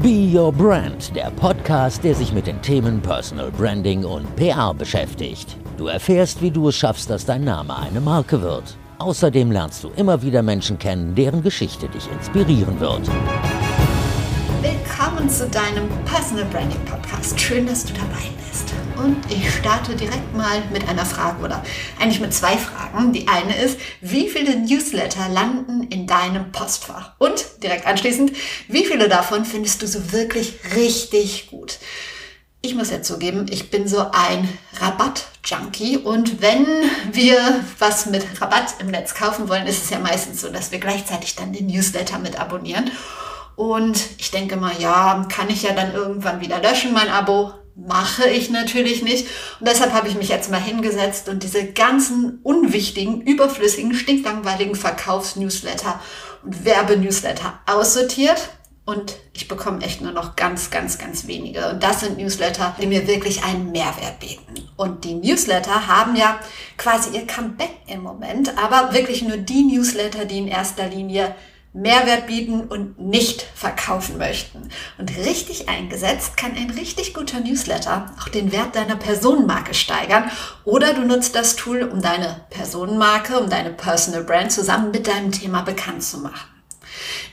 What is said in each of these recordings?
Be Your Brand, der Podcast, der sich mit den Themen Personal Branding und PR beschäftigt. Du erfährst, wie du es schaffst, dass dein Name eine Marke wird. Außerdem lernst du immer wieder Menschen kennen, deren Geschichte dich inspirieren wird. Willkommen zu deinem Personal Branding Podcast. Schön, dass du dabei bist. Und ich starte direkt mal mit einer Frage oder eigentlich mit zwei Fragen. Die eine ist, wie viele Newsletter landen in deinem Postfach? Und direkt anschließend, wie viele davon findest du so wirklich richtig gut? Ich muss ja zugeben, ich bin so ein Rabatt-Junkie und wenn wir was mit Rabatt im Netz kaufen wollen, ist es ja meistens so, dass wir gleichzeitig dann den Newsletter mit abonnieren. Und ich denke mal, ja, kann ich ja dann irgendwann wieder löschen, mein Abo. Mache ich natürlich nicht. Und deshalb habe ich mich jetzt mal hingesetzt und diese ganzen unwichtigen, überflüssigen, stinklangweiligen Verkaufsnewsletter und Werbenewsletter aussortiert. Und ich bekomme echt nur noch ganz, ganz, ganz wenige. Und das sind Newsletter, die mir wirklich einen Mehrwert bieten. Und die Newsletter haben ja quasi ihr Comeback im Moment, aber wirklich nur die Newsletter, die in erster Linie Mehrwert bieten und nicht verkaufen möchten. Und richtig eingesetzt kann ein richtig guter Newsletter auch den Wert deiner Personenmarke steigern oder du nutzt das Tool, um deine Personenmarke, um deine Personal Brand zusammen mit deinem Thema bekannt zu machen.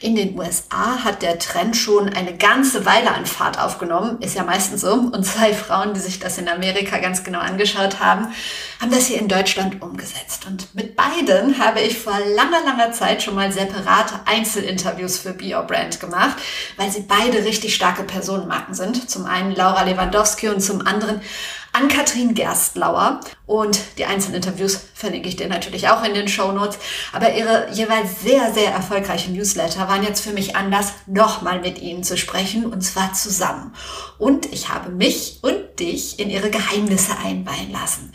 In den USA hat der Trend schon eine ganze Weile an Fahrt aufgenommen, ist ja meistens so. Und zwei Frauen, die sich das in Amerika ganz genau angeschaut haben, haben das hier in Deutschland umgesetzt. Und mit beiden habe ich vor langer, langer Zeit schon mal separate Einzelinterviews für Be Your Brand gemacht, weil sie beide richtig starke Personenmarken sind. Zum einen Laura Lewandowski und zum anderen Ann-Kathrin Gerstlauer. Und die einzelnen Interviews verlinke ich dir natürlich auch in den Show Notes. Aber ihre jeweils sehr, sehr erfolgreichen Newsletter waren jetzt für mich Anlass, nochmal mit ihnen zu sprechen und zwar zusammen. Und ich habe mich und dich in ihre Geheimnisse einweihen lassen.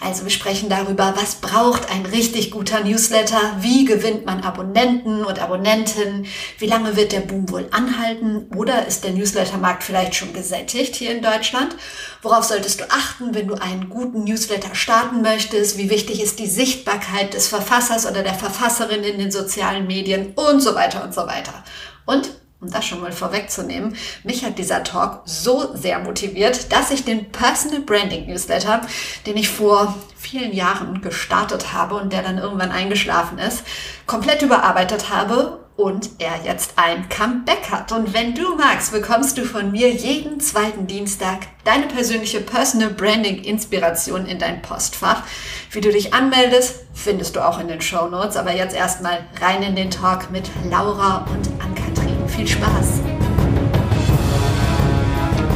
Also wir sprechen darüber, was braucht ein richtig guter Newsletter, wie gewinnt man Abonnenten und Abonnentinnen, wie lange wird der Boom wohl anhalten oder ist der Newslettermarkt vielleicht schon gesättigt hier in Deutschland? Worauf solltest du achten, wenn du einen guten Newsletter starten möchtest? Wie wichtig ist die Sichtbarkeit des Verfassers oder der Verfasserin in den sozialen Medien und so weiter und so weiter. Und um das schon mal vorwegzunehmen, mich hat dieser Talk so sehr motiviert, dass ich den Personal Branding Newsletter, den ich vor vielen Jahren gestartet habe und der dann irgendwann eingeschlafen ist, komplett überarbeitet habe und er jetzt ein Comeback hat. Und wenn du magst, bekommst du von mir jeden zweiten Dienstag deine persönliche Personal Branding Inspiration in dein Postfach. Wie du dich anmeldest, findest du auch in den Show Notes. Aber jetzt erstmal rein in den Talk mit Laura und Ann-Kathrin. Viel Spaß!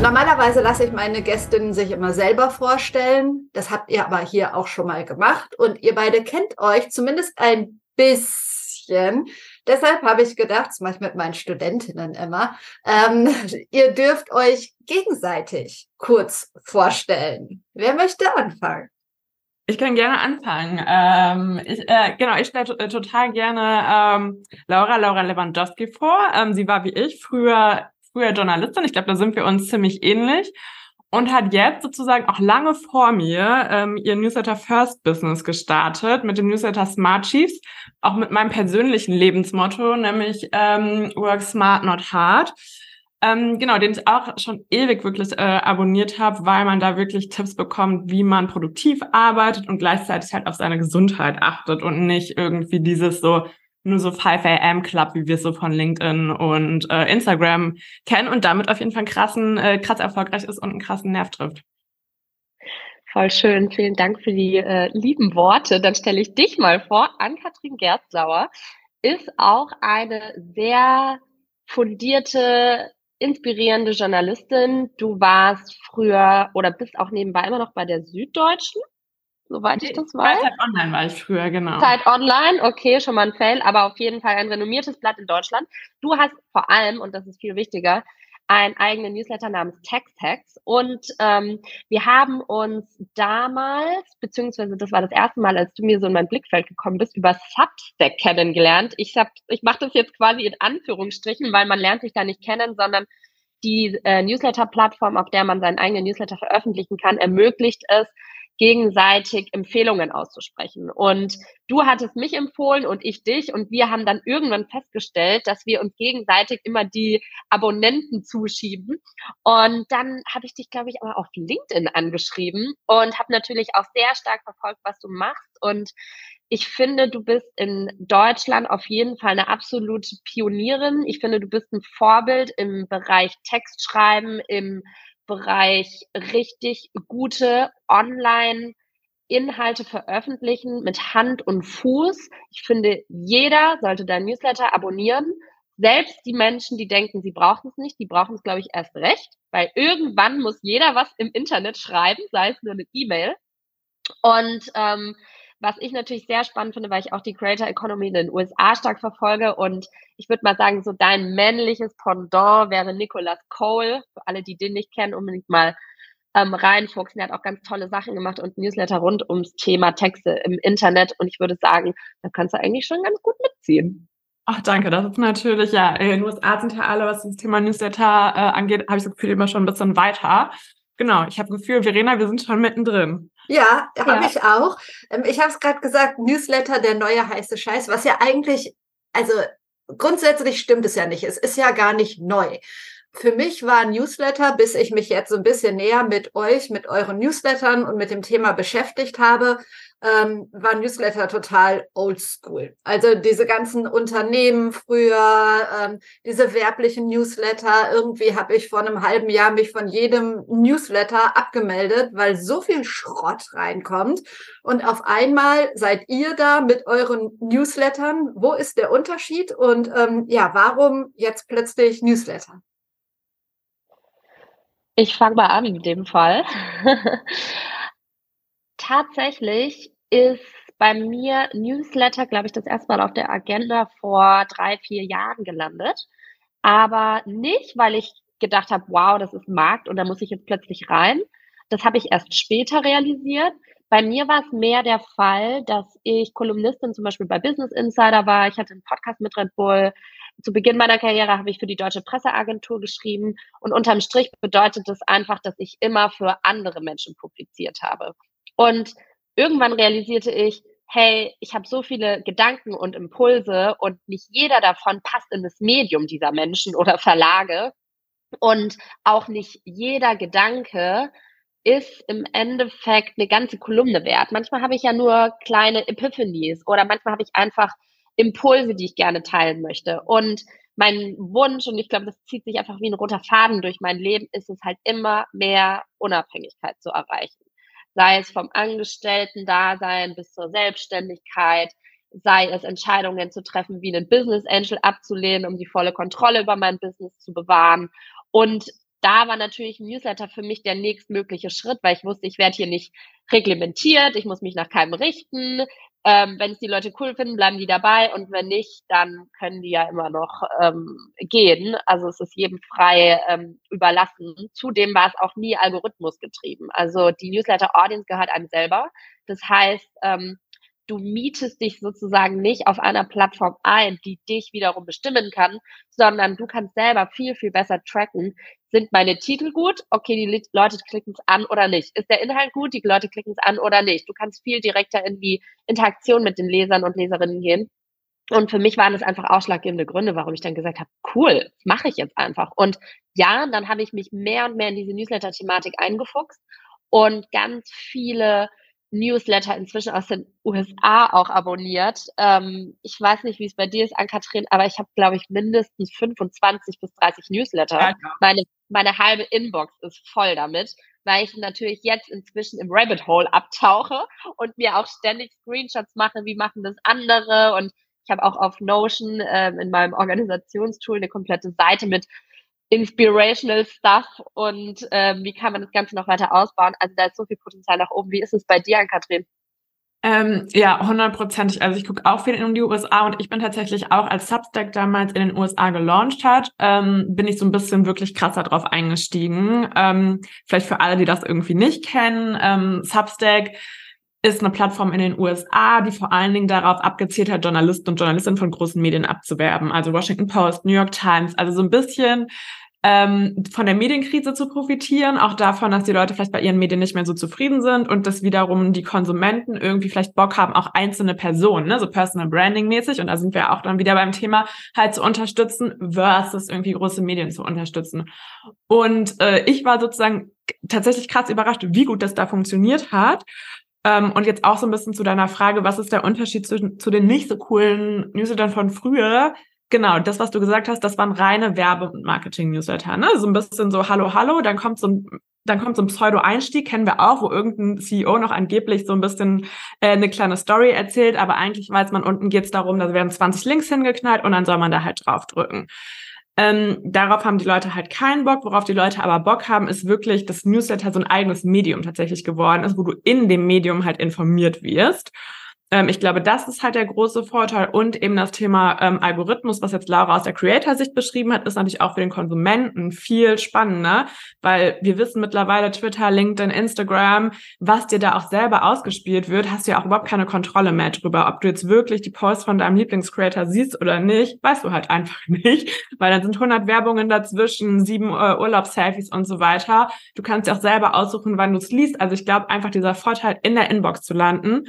Normalerweise lasse ich meine Gästinnen sich immer selber vorstellen. Das habt ihr aber hier auch schon mal gemacht. Und ihr beide kennt euch zumindest ein bisschen. Deshalb habe ich gedacht, das mache ich mit meinen Studentinnen immer, ähm, ihr dürft euch gegenseitig kurz vorstellen. Wer möchte anfangen? Ich kann gerne anfangen. Ähm, ich, äh, genau, ich stelle äh, total gerne ähm, Laura, Laura Lewandowski vor. Ähm, sie war wie ich früher, früher Journalistin. Ich glaube, da sind wir uns ziemlich ähnlich und hat jetzt sozusagen auch lange vor mir ähm, ihr Newsletter First Business gestartet mit dem Newsletter Smart Chiefs, auch mit meinem persönlichen Lebensmotto, nämlich ähm, Work Smart, Not Hard. Ähm, genau, den ich auch schon ewig wirklich äh, abonniert habe, weil man da wirklich Tipps bekommt, wie man produktiv arbeitet und gleichzeitig halt auf seine Gesundheit achtet und nicht irgendwie dieses so, nur so 5 AM Club, wie wir es so von LinkedIn und äh, Instagram kennen und damit auf jeden Fall krassen, äh, krass erfolgreich ist und einen krassen Nerv trifft. Voll schön. Vielen Dank für die äh, lieben Worte. Dann stelle ich dich mal vor. Ann-Kathrin Gerstlauer ist auch eine sehr fundierte, inspirierende Journalistin. Du warst früher oder bist auch nebenbei immer noch bei der Süddeutschen soweit ich das weiß. Zeit Online war ich früher, genau. Zeit Online, okay, schon mal ein Fail, aber auf jeden Fall ein renommiertes Blatt in Deutschland. Du hast vor allem, und das ist viel wichtiger, einen eigenen Newsletter namens Text Hacks. Und ähm, wir haben uns damals, beziehungsweise das war das erste Mal, als du mir so in mein Blickfeld gekommen bist, über Substack kennengelernt. Ich, hab, ich mache das jetzt quasi in Anführungsstrichen, weil man lernt sich da nicht kennen, sondern die äh, Newsletter-Plattform, auf der man seinen eigenen Newsletter veröffentlichen kann, ermöglicht es, gegenseitig Empfehlungen auszusprechen. Und du hattest mich empfohlen und ich dich und wir haben dann irgendwann festgestellt, dass wir uns gegenseitig immer die Abonnenten zuschieben. Und dann habe ich dich, glaube ich, aber auf LinkedIn angeschrieben und habe natürlich auch sehr stark verfolgt, was du machst. Und ich finde, du bist in Deutschland auf jeden Fall eine absolute Pionierin. Ich finde, du bist ein Vorbild im Bereich Textschreiben, im Bereich richtig gute Online- Inhalte veröffentlichen mit Hand und Fuß. Ich finde, jeder sollte dein Newsletter abonnieren. Selbst die Menschen, die denken, sie brauchen es nicht, die brauchen es, glaube ich, erst recht, weil irgendwann muss jeder was im Internet schreiben, sei es nur eine E-Mail. Und ähm, was ich natürlich sehr spannend finde, weil ich auch die Creator Economy in den USA stark verfolge und ich würde mal sagen, so dein männliches Pendant wäre Nicholas Cole. Für alle, die den nicht kennen, unbedingt mal ähm, reinfuchsen. Er hat auch ganz tolle Sachen gemacht und Newsletter rund ums Thema Texte im Internet. Und ich würde sagen, da kannst du eigentlich schon ganz gut mitziehen. Ach, danke. Das ist natürlich, ja, in den USA sind ja alle, was das Thema Newsletter äh, angeht, habe ich das Gefühl, immer schon ein bisschen weiter. Genau, ich habe das Gefühl, Verena, wir sind schon mittendrin. Ja, habe ja. ich auch. Ähm, ich habe es gerade gesagt, Newsletter, der neue heiße Scheiß, was ja eigentlich, also grundsätzlich stimmt es ja nicht. Es ist ja gar nicht neu. Für mich war Newsletter, bis ich mich jetzt so ein bisschen näher mit euch, mit euren Newslettern und mit dem Thema beschäftigt habe, ähm, war Newsletter total oldschool. Also diese ganzen Unternehmen früher, ähm, diese werblichen Newsletter, irgendwie habe ich vor einem halben Jahr mich von jedem Newsletter abgemeldet, weil so viel Schrott reinkommt. Und auf einmal seid ihr da mit euren Newslettern. Wo ist der Unterschied? Und ähm, ja, warum jetzt plötzlich Newsletter? Ich fange mal an in dem Fall. Tatsächlich ist bei mir Newsletter, glaube ich, das erste Mal auf der Agenda vor drei, vier Jahren gelandet. Aber nicht, weil ich gedacht habe, wow, das ist Markt und da muss ich jetzt plötzlich rein. Das habe ich erst später realisiert. Bei mir war es mehr der Fall, dass ich Kolumnistin zum Beispiel bei Business Insider war. Ich hatte einen Podcast mit Red Bull zu Beginn meiner Karriere habe ich für die Deutsche Presseagentur geschrieben und unterm Strich bedeutet das einfach, dass ich immer für andere Menschen publiziert habe. Und irgendwann realisierte ich, hey, ich habe so viele Gedanken und Impulse und nicht jeder davon passt in das Medium dieser Menschen oder Verlage. Und auch nicht jeder Gedanke ist im Endeffekt eine ganze Kolumne wert. Manchmal habe ich ja nur kleine Epiphanies oder manchmal habe ich einfach Impulse, die ich gerne teilen möchte. Und mein Wunsch, und ich glaube, das zieht sich einfach wie ein roter Faden durch mein Leben, ist es halt immer mehr Unabhängigkeit zu erreichen. Sei es vom Angestellten-Dasein bis zur Selbstständigkeit, sei es Entscheidungen zu treffen, wie einen Business Angel abzulehnen, um die volle Kontrolle über mein Business zu bewahren. Und da war natürlich ein Newsletter für mich der nächstmögliche Schritt, weil ich wusste, ich werde hier nicht reglementiert, ich muss mich nach keinem richten, ähm, wenn es die Leute cool finden, bleiben die dabei und wenn nicht, dann können die ja immer noch ähm, gehen. Also es ist jedem frei ähm, überlassen. Zudem war es auch nie Algorithmus getrieben. Also die Newsletter-Audience gehört einem selber. Das heißt, ähm, du mietest dich sozusagen nicht auf einer Plattform ein, die dich wiederum bestimmen kann, sondern du kannst selber viel, viel besser tracken. Sind meine Titel gut? Okay, die Leute klicken es an oder nicht. Ist der Inhalt gut? Die Leute klicken es an oder nicht. Du kannst viel direkter in die Interaktion mit den Lesern und Leserinnen gehen. Und für mich waren es einfach ausschlaggebende Gründe, warum ich dann gesagt habe, cool, mache ich jetzt einfach. Und ja, dann habe ich mich mehr und mehr in diese Newsletter-Thematik eingefuchst und ganz viele Newsletter inzwischen aus den USA auch abonniert. Ähm, ich weiß nicht, wie es bei dir ist, Ann-Kathrin, aber ich habe, glaube ich, mindestens 25 bis 30 Newsletter. Ja, ja. Meine, meine halbe Inbox ist voll damit, weil ich natürlich jetzt inzwischen im Rabbit Hole abtauche und mir auch ständig Screenshots mache, wie machen das andere und ich habe auch auf Notion ähm, in meinem Organisationstool eine komplette Seite mit inspirational Stuff und ähm, wie kann man das Ganze noch weiter ausbauen? Also da ist so viel Potenzial nach oben. Wie ist es bei dir, Katrin? Ähm, ja, hundertprozentig. Also ich gucke auch viel in die USA und ich bin tatsächlich auch, als Substack damals in den USA gelauncht hat, ähm, bin ich so ein bisschen wirklich krasser drauf eingestiegen. Ähm, vielleicht für alle, die das irgendwie nicht kennen, ähm, Substack ist eine Plattform in den USA, die vor allen Dingen darauf abgezielt hat, Journalisten und Journalistinnen von großen Medien abzuwerben. Also Washington Post, New York Times, also so ein bisschen ähm, von der Medienkrise zu profitieren, auch davon, dass die Leute vielleicht bei ihren Medien nicht mehr so zufrieden sind und dass wiederum die Konsumenten irgendwie vielleicht Bock haben, auch einzelne Personen, ne, so Personal Branding mäßig, und da sind wir auch dann wieder beim Thema, halt zu unterstützen versus irgendwie große Medien zu unterstützen. Und äh, ich war sozusagen tatsächlich krass überrascht, wie gut das da funktioniert hat. Ähm, und jetzt auch so ein bisschen zu deiner Frage, was ist der Unterschied zu, zu den nicht so coolen Newslettern von früher? Genau, das, was du gesagt hast, das waren reine Werbe- und Marketing-Newsletter. Ne? So ein bisschen so Hallo, Hallo, dann kommt so ein dann kommt so ein Pseudo-Einstieg, kennen wir auch, wo irgendein CEO noch angeblich so ein bisschen äh, eine kleine Story erzählt, aber eigentlich weiß man, unten geht es darum, da werden 20 Links hingeknallt und dann soll man da halt draufdrücken. Ähm, darauf haben die Leute halt keinen Bock. Worauf die Leute aber Bock haben, ist wirklich, dass Newsletter so ein eigenes Medium tatsächlich geworden ist, wo du in dem Medium halt informiert wirst. Ähm, ich glaube, das ist halt der große Vorteil und eben das Thema ähm, Algorithmus, was jetzt Laura aus der Creator-Sicht beschrieben hat, ist natürlich auch für den Konsumenten viel spannender, weil wir wissen mittlerweile Twitter, LinkedIn, Instagram, was dir da auch selber ausgespielt wird, hast du ja auch überhaupt keine Kontrolle mehr drüber. Ob du jetzt wirklich die Posts von deinem Lieblingscreator siehst oder nicht, weißt du halt einfach nicht, weil dann sind 100 Werbungen dazwischen, sieben äh, Urlaubsselfies und so weiter. Du kannst ja auch selber aussuchen, wann du es liest. Also ich glaube einfach dieser Vorteil, in der Inbox zu landen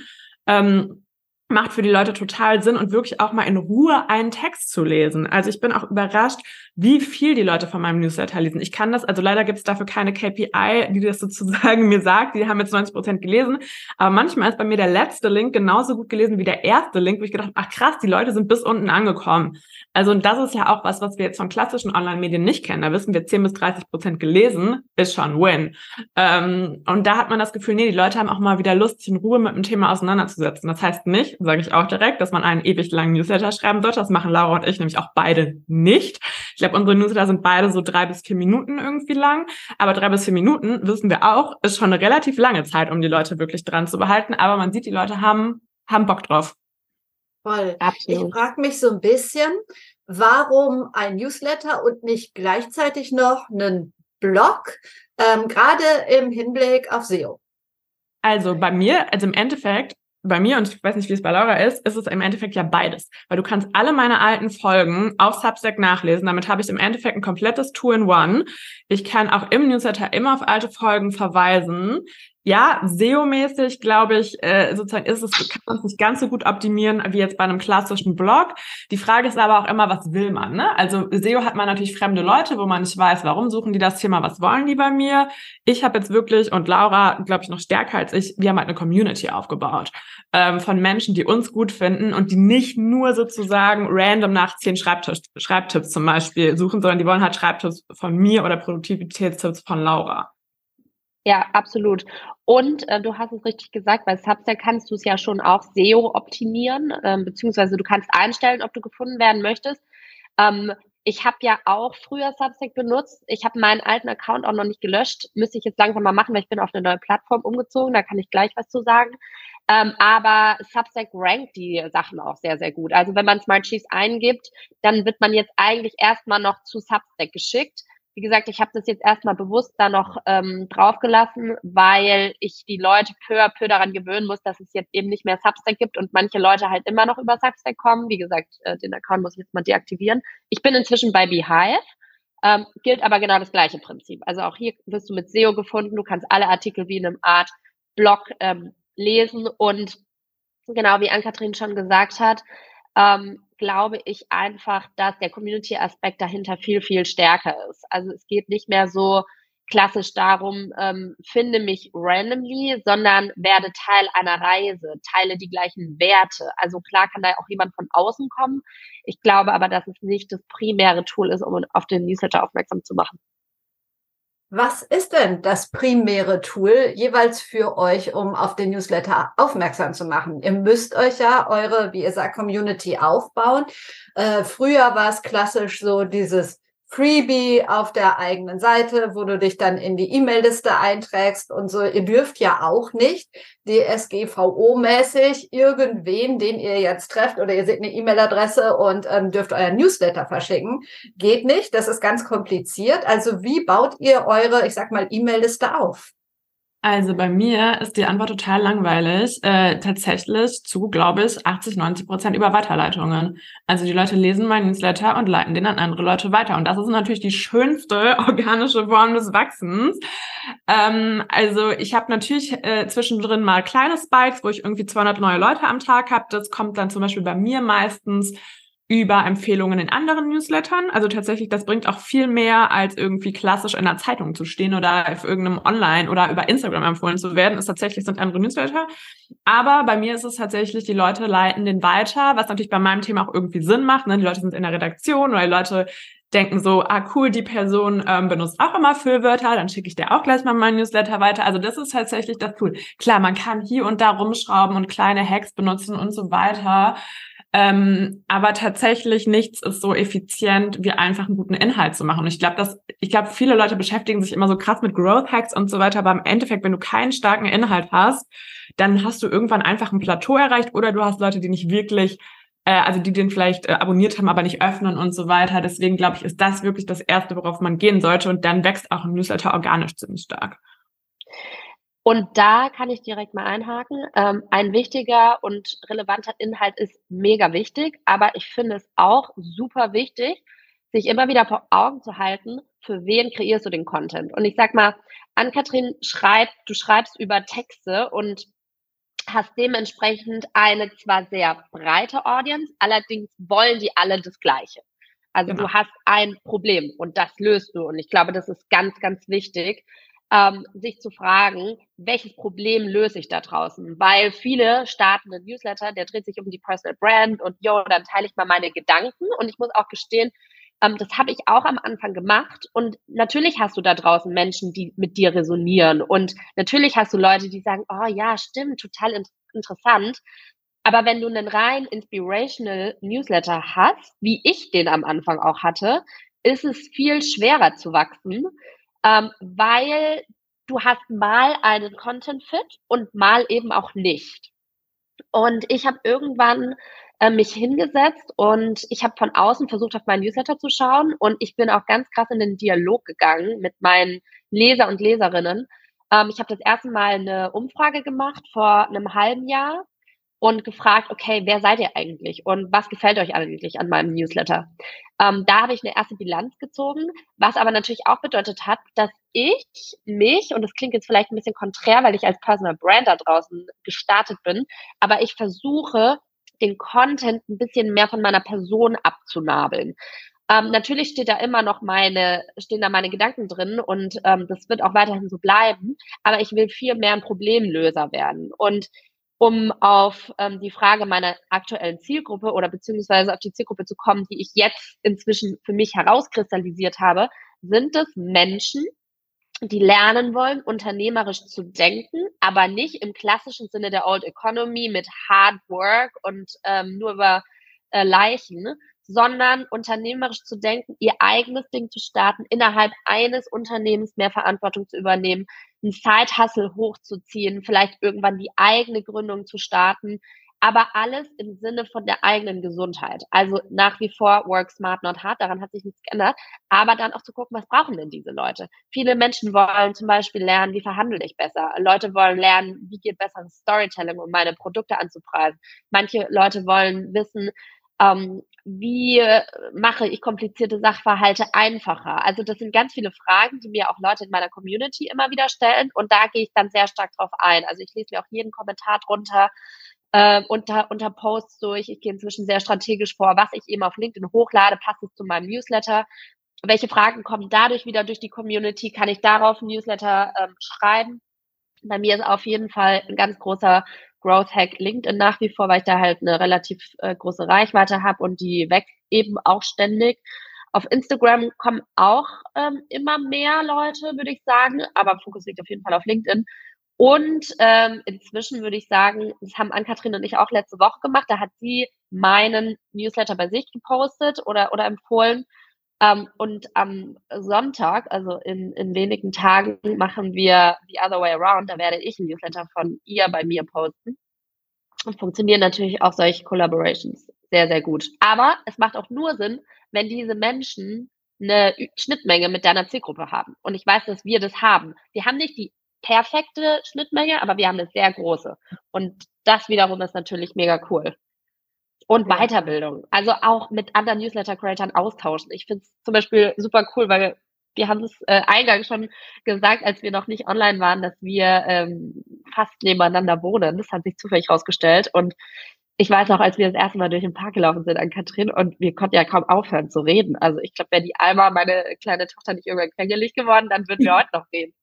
ähm, macht für die Leute total Sinn und wirklich auch mal in Ruhe einen Text zu lesen. Also ich bin auch überrascht, wie viel die Leute von meinem Newsletter lesen. Ich kann das, also leider gibt es dafür keine KPI, die das sozusagen mir sagt, die haben jetzt 90 Prozent gelesen, aber manchmal ist bei mir der letzte Link genauso gut gelesen wie der erste Link, wo ich gedacht ach krass, die Leute sind bis unten angekommen. Also und das ist ja auch was, was wir jetzt von klassischen Online-Medien nicht kennen. Da wissen wir 10 bis 30 Prozent gelesen, ist schon Win. Ähm, und da hat man das Gefühl, nee, die Leute haben auch mal wieder Lust, sich in Ruhe mit dem Thema auseinanderzusetzen. Das heißt nicht, sage ich auch direkt, dass man einen ewig langen Newsletter schreiben sollte. Das machen Laura und ich nämlich auch beide nicht. Ich glaube, unsere Newsletter sind beide so drei bis vier Minuten irgendwie lang. Aber drei bis vier Minuten, wissen wir auch, ist schon eine relativ lange Zeit, um die Leute wirklich dran zu behalten. Aber man sieht, die Leute haben, haben Bock drauf. Voll. Absolut. Ich frage mich so ein bisschen, warum ein Newsletter und nicht gleichzeitig noch einen Blog, ähm, gerade im Hinblick auf SEO? Also bei mir, also im Endeffekt bei mir, und ich weiß nicht, wie es bei Laura ist, ist es im Endeffekt ja beides. Weil du kannst alle meine alten Folgen auf Substack nachlesen. Damit habe ich im Endeffekt ein komplettes Two-in-One. Ich kann auch im Newsletter immer auf alte Folgen verweisen ja, SEO-mäßig, glaube ich, äh, sozusagen ist es, kann man es nicht ganz so gut optimieren wie jetzt bei einem klassischen Blog. Die Frage ist aber auch immer, was will man? Ne? Also SEO hat man natürlich fremde Leute, wo man nicht weiß, warum suchen die das Thema, was wollen die bei mir. Ich habe jetzt wirklich, und Laura, glaube ich, noch stärker als ich, wir haben halt eine Community aufgebaut ähm, von Menschen, die uns gut finden und die nicht nur sozusagen random nach zehn Schreibtipps, Schreibtipps zum Beispiel suchen, sondern die wollen halt Schreibtipps von mir oder Produktivitätstipps von Laura. Ja, absolut. Und äh, du hast es richtig gesagt, bei Substack kannst du es ja schon auch SEO optimieren, ähm, beziehungsweise du kannst einstellen, ob du gefunden werden möchtest. Ähm, ich habe ja auch früher Substack benutzt. Ich habe meinen alten Account auch noch nicht gelöscht. Müsste ich jetzt langsam mal machen, weil ich bin auf eine neue Plattform umgezogen. Da kann ich gleich was zu sagen. Ähm, aber Substack rankt die Sachen auch sehr, sehr gut. Also wenn man Smart Chiefs eingibt, dann wird man jetzt eigentlich erstmal noch zu Substack geschickt. Wie gesagt, ich habe das jetzt erstmal bewusst da noch ähm, draufgelassen, weil ich die Leute peu à peu daran gewöhnen muss, dass es jetzt eben nicht mehr Substack gibt und manche Leute halt immer noch über Substack kommen. Wie gesagt, äh, den Account muss ich jetzt mal deaktivieren. Ich bin inzwischen bei Beehive. Ähm, gilt aber genau das gleiche Prinzip. Also auch hier wirst du mit SEO gefunden. Du kannst alle Artikel wie in einem Art Blog ähm, lesen und genau wie Ann-Kathrin schon gesagt hat, ähm, glaube ich einfach, dass der Community-Aspekt dahinter viel, viel stärker ist. Also es geht nicht mehr so klassisch darum, ähm, finde mich randomly, sondern werde Teil einer Reise, teile die gleichen Werte. Also klar kann da auch jemand von außen kommen. Ich glaube aber, dass es nicht das primäre Tool ist, um auf den Newsletter aufmerksam zu machen. Was ist denn das primäre Tool jeweils für euch, um auf den Newsletter aufmerksam zu machen? Ihr müsst euch ja eure, wie ihr sagt, Community aufbauen. Äh, früher war es klassisch so dieses Freebie auf der eigenen Seite, wo du dich dann in die E-Mail-Liste einträgst und so. Ihr dürft ja auch nicht DSGVO-mäßig irgendwen, den ihr jetzt trefft, oder ihr seht eine E-Mail-Adresse und ähm, dürft euer Newsletter verschicken. Geht nicht. Das ist ganz kompliziert. Also wie baut ihr eure, ich sag mal, E-Mail-Liste auf? Also bei mir ist die Antwort total langweilig. Äh, tatsächlich zu, glaube ich, 80, 90 Prozent über Weiterleitungen. Also die Leute lesen meinen Newsletter und leiten den an andere Leute weiter. Und das ist natürlich die schönste organische Form des Wachsens. Ähm, also ich habe natürlich äh, zwischendrin mal kleine Spikes, wo ich irgendwie 200 neue Leute am Tag habe. Das kommt dann zum Beispiel bei mir meistens über Empfehlungen in anderen Newslettern. Also tatsächlich, das bringt auch viel mehr, als irgendwie klassisch in einer Zeitung zu stehen oder auf irgendeinem Online oder über Instagram empfohlen zu werden. Ist tatsächlich sind andere Newsletter. Aber bei mir ist es tatsächlich, die Leute leiten den weiter, was natürlich bei meinem Thema auch irgendwie Sinn macht. Ne? Die Leute sind in der Redaktion oder die Leute denken so, ah cool, die Person ähm, benutzt auch immer Füllwörter, dann schicke ich dir auch gleich mal mein Newsletter weiter. Also das ist tatsächlich das Tool. Klar, man kann hier und da rumschrauben und kleine Hacks benutzen und so weiter. Ähm, aber tatsächlich nichts ist so effizient, wie einfach einen guten Inhalt zu machen. Und ich glaube, dass, ich glaube, viele Leute beschäftigen sich immer so krass mit Growth Hacks und so weiter, aber im Endeffekt, wenn du keinen starken Inhalt hast, dann hast du irgendwann einfach ein Plateau erreicht oder du hast Leute, die nicht wirklich äh, also die den vielleicht äh, abonniert haben, aber nicht öffnen und so weiter. Deswegen glaube ich, ist das wirklich das Erste, worauf man gehen sollte. Und dann wächst auch ein Newsletter organisch ziemlich stark. Und da kann ich direkt mal einhaken. Ähm, ein wichtiger und relevanter Inhalt ist mega wichtig, aber ich finde es auch super wichtig, sich immer wieder vor Augen zu halten, für wen kreierst du den Content. Und ich sag mal, Ann-Kathrin schreibt, du schreibst über Texte und hast dementsprechend eine zwar sehr breite Audience, allerdings wollen die alle das Gleiche. Also genau. du hast ein Problem und das löst du. Und ich glaube, das ist ganz, ganz wichtig, ähm, sich zu fragen, welches Problem löse ich da draußen? Weil viele starten einen Newsletter, der dreht sich um die Personal Brand und yo, dann teile ich mal meine Gedanken. Und ich muss auch gestehen, ähm, das habe ich auch am Anfang gemacht. Und natürlich hast du da draußen Menschen, die mit dir resonieren. Und natürlich hast du Leute, die sagen, oh ja, stimmt, total in interessant. Aber wenn du einen rein inspirational Newsletter hast, wie ich den am Anfang auch hatte, ist es viel schwerer zu wachsen, ähm, weil du hast mal einen Content Fit und mal eben auch nicht. Und ich habe irgendwann äh, mich hingesetzt und ich habe von außen versucht, auf meinen Newsletter zu schauen und ich bin auch ganz krass in den Dialog gegangen mit meinen Leser und Leserinnen. Ähm, ich habe das erste Mal eine Umfrage gemacht vor einem halben Jahr und gefragt, okay, wer seid ihr eigentlich und was gefällt euch eigentlich an meinem Newsletter? Ähm, da habe ich eine erste Bilanz gezogen, was aber natürlich auch bedeutet hat, dass ich mich, und das klingt jetzt vielleicht ein bisschen konträr, weil ich als Personal Brand da draußen gestartet bin, aber ich versuche, den Content ein bisschen mehr von meiner Person abzunabeln. Ähm, natürlich steht da immer noch meine, stehen da meine Gedanken drin und ähm, das wird auch weiterhin so bleiben, aber ich will viel mehr ein Problemlöser werden. Und um auf ähm, die Frage meiner aktuellen Zielgruppe oder beziehungsweise auf die Zielgruppe zu kommen, die ich jetzt inzwischen für mich herauskristallisiert habe, sind es Menschen, die lernen wollen, unternehmerisch zu denken, aber nicht im klassischen Sinne der Old Economy mit Hard Work und ähm, nur über äh, Leichen, sondern unternehmerisch zu denken, ihr eigenes Ding zu starten, innerhalb eines Unternehmens mehr Verantwortung zu übernehmen, einen Side-Hustle hochzuziehen, vielleicht irgendwann die eigene Gründung zu starten, aber alles im Sinne von der eigenen Gesundheit. Also nach wie vor work smart, not hard, daran hat sich nichts geändert, aber dann auch zu gucken, was brauchen denn diese Leute? Viele Menschen wollen zum Beispiel lernen, wie verhandle ich besser. Leute wollen lernen, wie geht besseres Storytelling, um meine Produkte anzupreisen. Manche Leute wollen wissen, ähm, wie mache ich komplizierte Sachverhalte einfacher? Also das sind ganz viele Fragen, die mir auch Leute in meiner Community immer wieder stellen und da gehe ich dann sehr stark drauf ein. Also ich lese mir auch jeden Kommentar drunter, äh, unter, unter Posts durch. Ich gehe inzwischen sehr strategisch vor, was ich eben auf LinkedIn hochlade, passt es zu meinem Newsletter. Welche Fragen kommen dadurch wieder durch die Community? Kann ich darauf ein Newsletter ähm, schreiben? Bei mir ist auf jeden Fall ein ganz großer Growth Hack LinkedIn nach wie vor, weil ich da halt eine relativ äh, große Reichweite habe und die wächst eben auch ständig. Auf Instagram kommen auch ähm, immer mehr Leute, würde ich sagen, aber Fokus liegt auf jeden Fall auf LinkedIn. Und ähm, inzwischen würde ich sagen, das haben Ann-Kathrin und ich auch letzte Woche gemacht. Da hat sie meinen Newsletter bei sich gepostet oder, oder empfohlen. Ähm, und am Sonntag, also in, in wenigen Tagen, machen wir the other way around. Da werde ich ein Newsletter von ihr bei mir posten. Und funktionieren natürlich auch solche Collaborations sehr, sehr gut. Aber es macht auch nur Sinn, wenn diese Menschen eine Schnittmenge mit deiner Zielgruppe haben. Und ich weiß, dass wir das haben. Wir haben nicht die perfekte Schnittmenge, aber wir haben eine sehr große. Und das wiederum ist natürlich mega cool. Und ja. Weiterbildung. Also auch mit anderen Newsletter-Creatern austauschen. Ich finde es zum Beispiel super cool, weil wir haben es äh, eingangs schon gesagt, als wir noch nicht online waren, dass wir ähm, fast nebeneinander wohnen. Das hat sich zufällig rausgestellt. Und ich weiß auch, als wir das erste Mal durch den Park gelaufen sind an Katrin und wir konnten ja kaum aufhören zu reden. Also ich glaube, wäre die Alma, meine kleine Tochter, nicht irgendwann quengelig geworden, dann würden wir heute noch reden.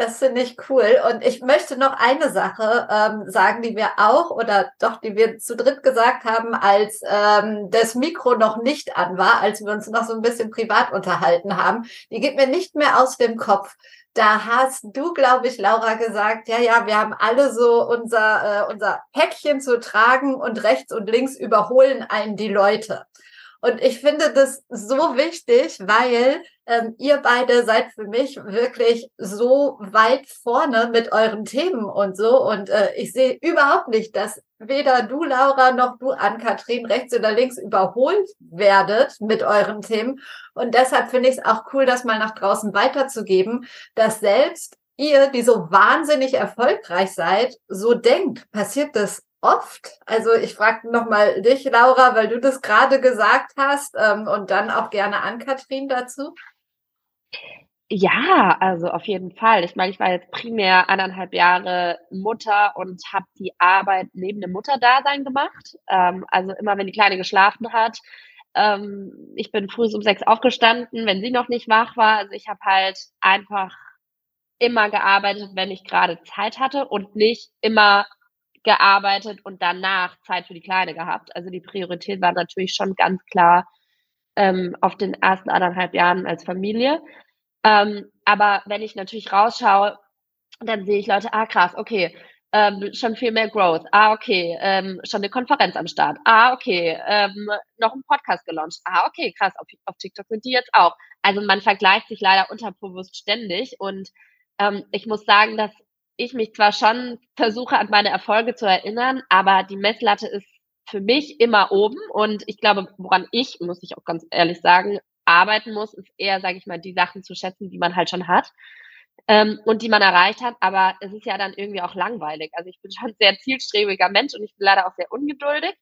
Das finde ich cool. Und ich möchte noch eine Sache ähm, sagen, die wir auch oder doch, die wir zu dritt gesagt haben, als ähm, das Mikro noch nicht an war, als wir uns noch so ein bisschen privat unterhalten haben. Die geht mir nicht mehr aus dem Kopf. Da hast du, glaube ich, Laura, gesagt, ja, ja, wir haben alle so unser, äh, unser Päckchen zu tragen und rechts und links überholen einen die Leute. Und ich finde das so wichtig, weil ähm, ihr beide seid für mich wirklich so weit vorne mit euren Themen und so. Und äh, ich sehe überhaupt nicht, dass weder du, Laura, noch du, Ann-Kathrin, rechts oder links überholt werdet mit euren Themen. Und deshalb finde ich es auch cool, das mal nach draußen weiterzugeben, dass selbst ihr, die so wahnsinnig erfolgreich seid, so denkt. Passiert das oft? Also ich frage nochmal dich, Laura, weil du das gerade gesagt hast ähm, und dann auch gerne an Kathrin dazu. Ja, also auf jeden Fall. Ich meine, ich war jetzt primär anderthalb Jahre Mutter und habe die Arbeit neben dem Mutterdasein gemacht. Ähm, also immer, wenn die Kleine geschlafen hat. Ähm, ich bin früh um sechs aufgestanden, wenn sie noch nicht wach war. Also ich habe halt einfach immer gearbeitet, wenn ich gerade Zeit hatte und nicht immer gearbeitet und danach Zeit für die Kleine gehabt. Also die Priorität war natürlich schon ganz klar ähm, auf den ersten anderthalb Jahren als Familie. Ähm, aber wenn ich natürlich rausschaue, dann sehe ich Leute, ah krass, okay, ähm, schon viel mehr Growth. Ah, okay, ähm, schon eine Konferenz am Start. Ah, okay, ähm, noch ein Podcast gelauncht. Ah, okay, krass, auf, auf TikTok sind die jetzt auch. Also man vergleicht sich leider unterbewusst ständig und ähm, ich muss sagen, dass ich mich zwar schon versuche, an meine Erfolge zu erinnern, aber die Messlatte ist für mich immer oben. Und ich glaube, woran ich, muss ich auch ganz ehrlich sagen, arbeiten muss, ist eher, sage ich mal, die Sachen zu schätzen, die man halt schon hat ähm, und die man erreicht hat. Aber es ist ja dann irgendwie auch langweilig. Also ich bin schon ein sehr zielstrebiger Mensch und ich bin leider auch sehr ungeduldig.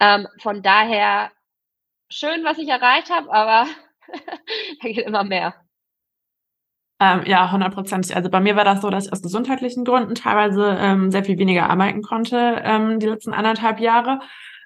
Ähm, von daher schön, was ich erreicht habe, aber da geht immer mehr. Ähm, ja, hundertprozentig. Also bei mir war das so, dass ich aus gesundheitlichen Gründen teilweise ähm, sehr viel weniger arbeiten konnte ähm, die letzten anderthalb Jahre.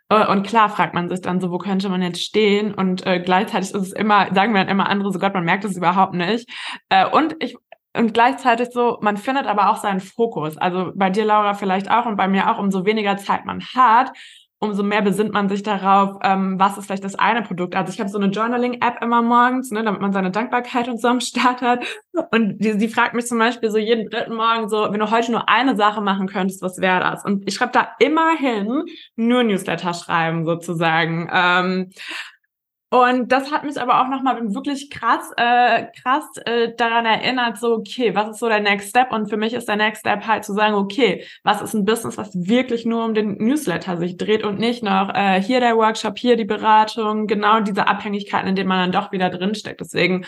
Äh, und klar fragt man sich dann so, wo könnte man jetzt stehen? Und äh, gleichzeitig ist es immer, sagen wir dann immer andere, so Gott, man merkt es überhaupt nicht. Äh, und ich und gleichzeitig so, man findet aber auch seinen Fokus. Also bei dir, Laura, vielleicht auch und bei mir auch, umso weniger Zeit man hat, umso mehr besinnt man sich darauf, ähm, was ist vielleicht das eine Produkt. Also ich habe so eine Journaling-App immer morgens, ne, damit man seine Dankbarkeit und so am Start hat. Und die, die fragt mich zum Beispiel so jeden dritten Morgen so, wenn du heute nur eine Sache machen könntest, was wäre das? Und ich schreibe da immerhin nur Newsletter schreiben sozusagen. Ähm, und das hat mich aber auch nochmal wirklich krass, äh, krass äh, daran erinnert, so, okay, was ist so der Next Step? Und für mich ist der Next Step halt zu sagen, okay, was ist ein Business, was wirklich nur um den Newsletter sich dreht und nicht noch äh, hier der Workshop, hier die Beratung, genau diese Abhängigkeiten, in denen man dann doch wieder drinsteckt. Deswegen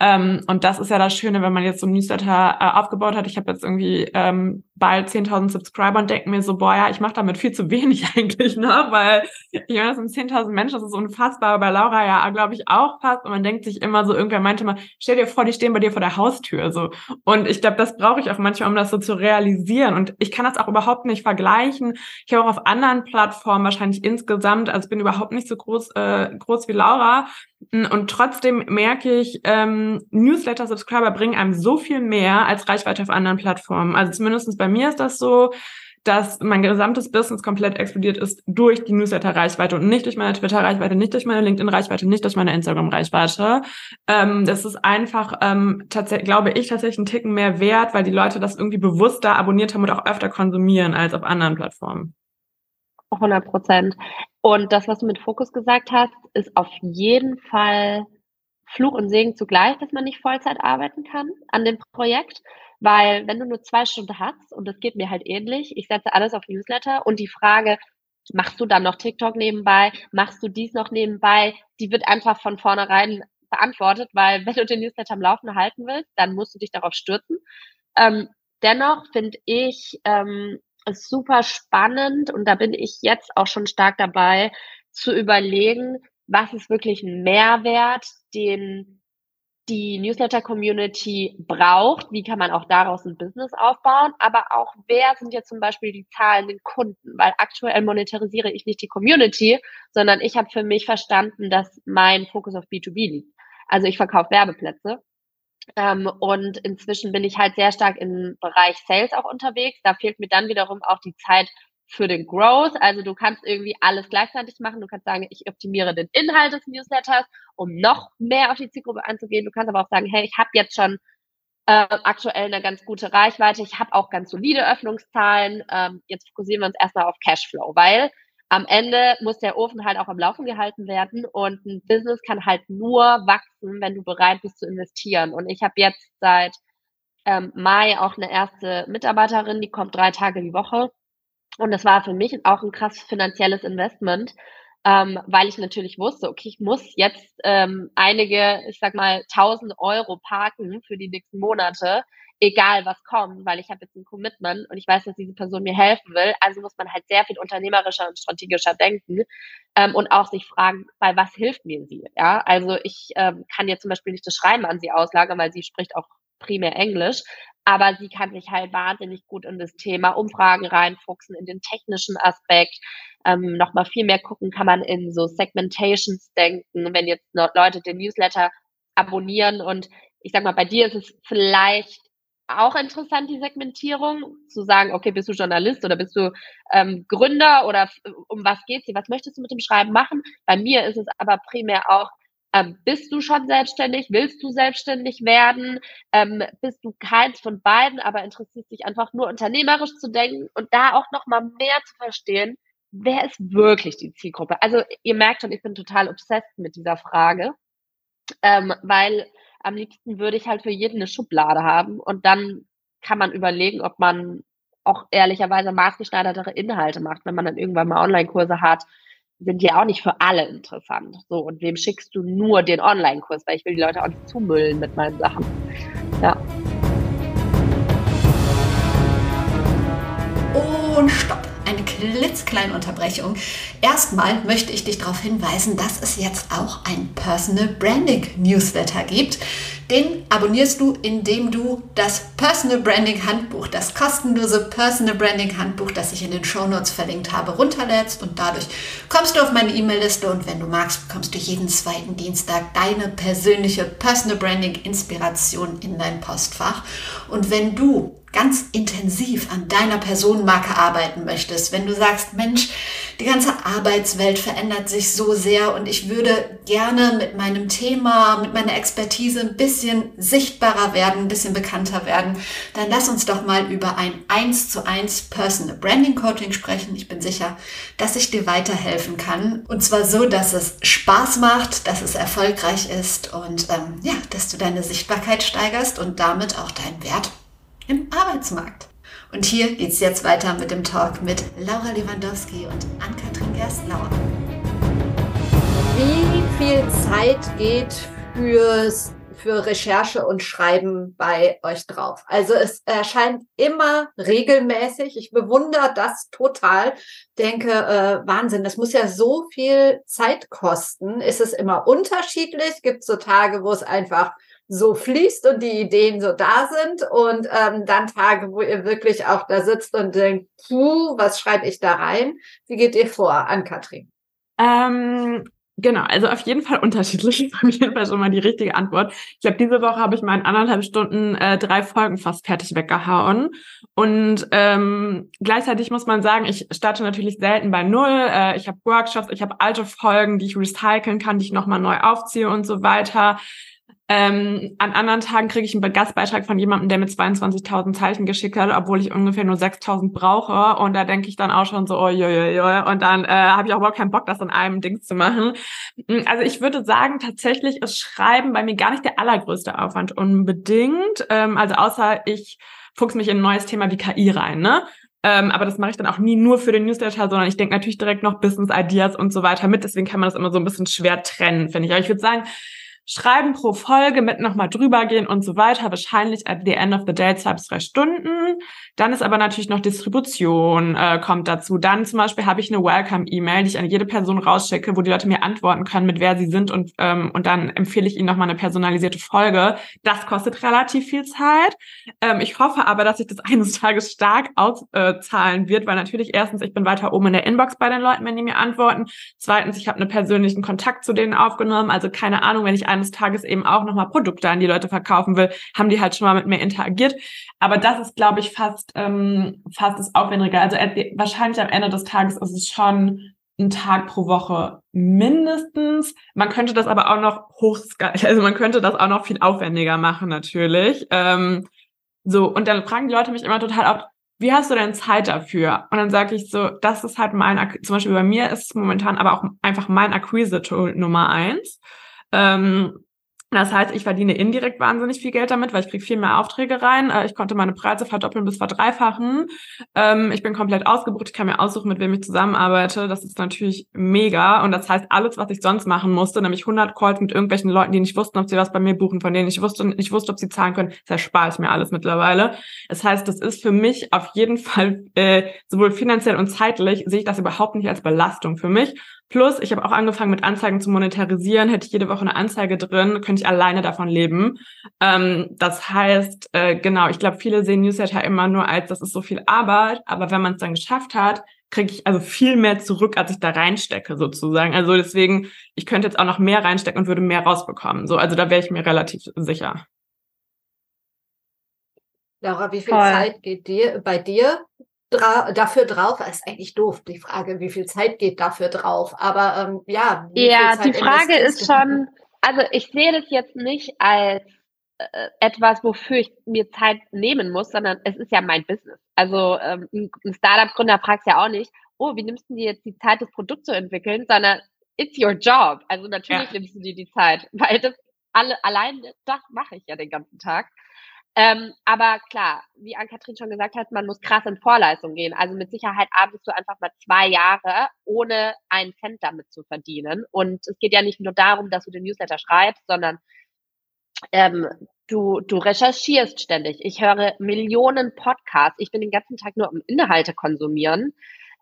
ähm, und das ist ja das Schöne, wenn man jetzt so ein Newsletter äh, aufgebaut hat. Ich habe jetzt irgendwie ähm, bald 10.000 Subscriber und denke mir so, boah, ja, ich mache damit viel zu wenig eigentlich noch, weil ich meine, das sind 10.000 Menschen, das ist unfassbar. Bei Laura ja, glaube ich, auch fast. Und man denkt sich immer so, irgendwer meinte mal, stell dir vor, die stehen bei dir vor der Haustür. so. Und ich glaube, das brauche ich auch manchmal, um das so zu realisieren. Und ich kann das auch überhaupt nicht vergleichen. Ich habe auch auf anderen Plattformen wahrscheinlich insgesamt, also bin überhaupt nicht so groß, äh, groß wie Laura. Und trotzdem merke ich, ähm, Newsletter-Subscriber bringen einem so viel mehr als Reichweite auf anderen Plattformen. Also zumindestens bei mir ist das so, dass mein gesamtes Business komplett explodiert ist durch die Newsletter-Reichweite und nicht durch meine Twitter-Reichweite, nicht durch meine LinkedIn-Reichweite, nicht durch meine Instagram-Reichweite. Ähm, das ist einfach, ähm, tatsächlich, glaube ich, tatsächlich ein Ticken mehr wert, weil die Leute das irgendwie bewusster abonniert haben und auch öfter konsumieren als auf anderen Plattformen. 100 Prozent. Und das, was du mit Fokus gesagt hast, ist auf jeden Fall Fluch und Segen zugleich, dass man nicht Vollzeit arbeiten kann an dem Projekt. Weil wenn du nur zwei Stunden hast, und das geht mir halt ähnlich, ich setze alles auf Newsletter und die Frage, machst du dann noch TikTok nebenbei, machst du dies noch nebenbei, die wird einfach von vornherein beantwortet, weil wenn du den Newsletter am Laufen halten willst, dann musst du dich darauf stürzen. Ähm, dennoch finde ich ähm, es super spannend und da bin ich jetzt auch schon stark dabei zu überlegen, was ist wirklich ein Mehrwert, den die Newsletter-Community braucht, wie kann man auch daraus ein Business aufbauen, aber auch wer sind jetzt zum Beispiel die zahlenden Kunden, weil aktuell monetarisiere ich nicht die Community, sondern ich habe für mich verstanden, dass mein Fokus auf B2B liegt. Also ich verkaufe Werbeplätze ähm, und inzwischen bin ich halt sehr stark im Bereich Sales auch unterwegs. Da fehlt mir dann wiederum auch die Zeit für den Growth. Also du kannst irgendwie alles gleichzeitig machen. Du kannst sagen, ich optimiere den Inhalt des Newsletters, um noch mehr auf die Zielgruppe anzugehen. Du kannst aber auch sagen, hey, ich habe jetzt schon äh, aktuell eine ganz gute Reichweite. Ich habe auch ganz solide Öffnungszahlen. Ähm, jetzt fokussieren wir uns erstmal auf Cashflow, weil am Ende muss der Ofen halt auch am Laufen gehalten werden und ein Business kann halt nur wachsen, wenn du bereit bist zu investieren. Und ich habe jetzt seit ähm, Mai auch eine erste Mitarbeiterin, die kommt drei Tage die Woche und das war für mich auch ein krass finanzielles Investment, ähm, weil ich natürlich wusste, okay, ich muss jetzt ähm, einige, ich sag mal, tausend Euro parken für die nächsten Monate, egal was kommt, weil ich habe jetzt ein Commitment und ich weiß, dass diese Person mir helfen will. Also muss man halt sehr viel unternehmerischer und strategischer denken ähm, und auch sich fragen, bei was hilft mir sie? Ja, also ich ähm, kann jetzt zum Beispiel nicht das Schreiben an sie auslagern, weil sie spricht auch primär Englisch aber sie kann sich halt wahnsinnig gut in das Thema Umfragen reinfuchsen, in den technischen Aspekt. Ähm, Nochmal viel mehr gucken kann man in so Segmentations denken, wenn jetzt Leute den Newsletter abonnieren und ich sag mal, bei dir ist es vielleicht auch interessant, die Segmentierung, zu sagen, okay, bist du Journalist oder bist du ähm, Gründer oder um was geht's dir, was möchtest du mit dem Schreiben machen? Bei mir ist es aber primär auch, ähm, bist du schon selbstständig? Willst du selbstständig werden? Ähm, bist du keins von beiden, aber interessierst dich einfach nur unternehmerisch zu denken und da auch nochmal mehr zu verstehen, wer ist wirklich die Zielgruppe? Also ihr merkt schon, ich bin total obsessed mit dieser Frage, ähm, weil am liebsten würde ich halt für jeden eine Schublade haben und dann kann man überlegen, ob man auch ehrlicherweise maßgeschneidertere Inhalte macht, wenn man dann irgendwann mal Online-Kurse hat, sind ja auch nicht für alle interessant. So, und wem schickst du nur den Online-Kurs? Weil ich will die Leute auch nicht zumüllen mit meinen Sachen. Ja. Eine klitzkleine Unterbrechung. Erstmal möchte ich dich darauf hinweisen, dass es jetzt auch ein Personal Branding Newsletter gibt. Den abonnierst du, indem du das Personal Branding Handbuch, das kostenlose Personal Branding Handbuch, das ich in den Show Notes verlinkt habe, runterlädst und dadurch kommst du auf meine E-Mail-Liste und wenn du magst, bekommst du jeden zweiten Dienstag deine persönliche Personal Branding Inspiration in dein Postfach. Und wenn du ganz intensiv an deiner Personenmarke arbeiten möchtest, wenn du sagst, Mensch, die ganze Arbeitswelt verändert sich so sehr und ich würde gerne mit meinem Thema, mit meiner Expertise ein bisschen sichtbarer werden, ein bisschen bekannter werden, dann lass uns doch mal über ein 1 zu 1 Personal Branding Coaching sprechen. Ich bin sicher, dass ich dir weiterhelfen kann. Und zwar so, dass es Spaß macht, dass es erfolgreich ist und ähm, ja, dass du deine Sichtbarkeit steigerst und damit auch deinen Wert im Arbeitsmarkt. Und hier geht's jetzt weiter mit dem Talk mit Laura Lewandowski und Ann-Kathrin Gerstlauer. Wie viel Zeit geht fürs, für Recherche und Schreiben bei euch drauf? Also es erscheint immer regelmäßig. Ich bewundere das total. Denke, äh, Wahnsinn, das muss ja so viel Zeit kosten. Ist es immer unterschiedlich? Gibt es so Tage, wo es einfach so fließt und die Ideen so da sind und ähm, dann Tage, wo ihr wirklich auch da sitzt und denkt, puh, was schreibe ich da rein? Wie geht ihr vor, an Katrin? Ähm, genau, also auf jeden Fall unterschiedlich. Ist auf jeden Fall schon mal die richtige Antwort. Ich glaube, diese Woche habe ich mal in anderthalb Stunden äh, drei Folgen fast fertig weggehauen. Und ähm, gleichzeitig muss man sagen, ich starte natürlich selten bei Null. Äh, ich habe Workshops, ich habe alte Folgen, die ich recyceln kann, die ich nochmal neu aufziehe und so weiter. Ähm, an anderen Tagen kriege ich einen Gastbeitrag von jemandem, der mir 22.000 Zeichen geschickt hat, obwohl ich ungefähr nur 6.000 brauche. Und da denke ich dann auch schon so, oh, jo, jo, jo. Und dann äh, habe ich auch überhaupt keinen Bock, das in einem Ding zu machen. Hm, also ich würde sagen, tatsächlich ist Schreiben bei mir gar nicht der allergrößte Aufwand unbedingt. Ähm, also außer ich fuchs mich in ein neues Thema wie KI rein, ne? Ähm, aber das mache ich dann auch nie nur für den Newsletter, sondern ich denke natürlich direkt noch Business Ideas und so weiter mit. Deswegen kann man das immer so ein bisschen schwer trennen, finde ich. Aber ich würde sagen, Schreiben pro Folge mit nochmal drüber gehen und so weiter. Wahrscheinlich at the end of the day zwei bis drei Stunden. Dann ist aber natürlich noch Distribution äh, kommt dazu. Dann zum Beispiel habe ich eine Welcome-E-Mail, die ich an jede Person rausschicke, wo die Leute mir antworten können, mit wer sie sind und, ähm, und dann empfehle ich ihnen nochmal eine personalisierte Folge. Das kostet relativ viel Zeit. Ähm, ich hoffe aber, dass sich das eines Tages stark auszahlen äh, wird, weil natürlich erstens, ich bin weiter oben in der Inbox bei den Leuten, wenn die mir antworten. Zweitens, ich habe einen persönlichen Kontakt zu denen aufgenommen. Also keine Ahnung, wenn ich eines Tages eben auch nochmal Produkte an die Leute verkaufen will, haben die halt schon mal mit mir interagiert. Aber das ist, glaube ich, fast, ähm, fast das Aufwendige. Also äh, wahrscheinlich am Ende des Tages ist es schon ein Tag pro Woche mindestens. Man könnte das aber auch noch hochskalieren, also man könnte das auch noch viel aufwendiger machen natürlich. Ähm, so, und dann fragen die Leute mich immer total oft, wie hast du denn Zeit dafür? Und dann sage ich so, das ist halt mein, zum Beispiel bei mir ist es momentan aber auch einfach mein Akquise-Tool Nummer eins. Ähm, das heißt, ich verdiene indirekt wahnsinnig viel Geld damit, weil ich kriege viel mehr Aufträge rein. Äh, ich konnte meine Preise verdoppeln bis verdreifachen. Ähm, ich bin komplett ausgebucht. Ich kann mir aussuchen, mit wem ich zusammenarbeite. Das ist natürlich mega. Und das heißt, alles, was ich sonst machen musste, nämlich 100 Calls mit irgendwelchen Leuten, die nicht wussten, ob sie was bei mir buchen, von denen ich wusste, nicht wusste, ob sie zahlen können, das erspare ich mir alles mittlerweile. Das heißt, das ist für mich auf jeden Fall äh, sowohl finanziell und zeitlich sehe ich das überhaupt nicht als Belastung für mich. Plus, ich habe auch angefangen mit Anzeigen zu monetarisieren, hätte ich jede Woche eine Anzeige drin, könnte ich alleine davon leben. Ähm, das heißt, äh, genau, ich glaube, viele sehen Newsletter immer nur als, das ist so viel Arbeit, aber wenn man es dann geschafft hat, kriege ich also viel mehr zurück, als ich da reinstecke, sozusagen. Also deswegen, ich könnte jetzt auch noch mehr reinstecken und würde mehr rausbekommen. So, also da wäre ich mir relativ sicher. Laura, wie viel Voll. Zeit geht dir bei dir dra dafür drauf? Das ist eigentlich doof, die Frage, wie viel Zeit geht dafür drauf? Aber ähm, ja. Ja, die Frage ist schon, also ich sehe das jetzt nicht als äh, etwas, wofür ich mir Zeit nehmen muss, sondern es ist ja mein Business. Also ähm, ein Startup-Gründer fragt ja auch nicht, oh, wie nimmst du dir jetzt die Zeit, das Produkt zu entwickeln, sondern it's your job. Also natürlich ja. nimmst du dir die Zeit, weil das alle allein das mache ich ja den ganzen Tag. Ähm, aber klar, wie Ann-Kathrin schon gesagt hat, man muss krass in Vorleistung gehen. Also mit Sicherheit arbeitest du einfach mal zwei Jahre, ohne einen Cent damit zu verdienen. Und es geht ja nicht nur darum, dass du den Newsletter schreibst, sondern ähm, du, du recherchierst ständig. Ich höre Millionen Podcasts. Ich bin den ganzen Tag nur am Inhalte konsumieren.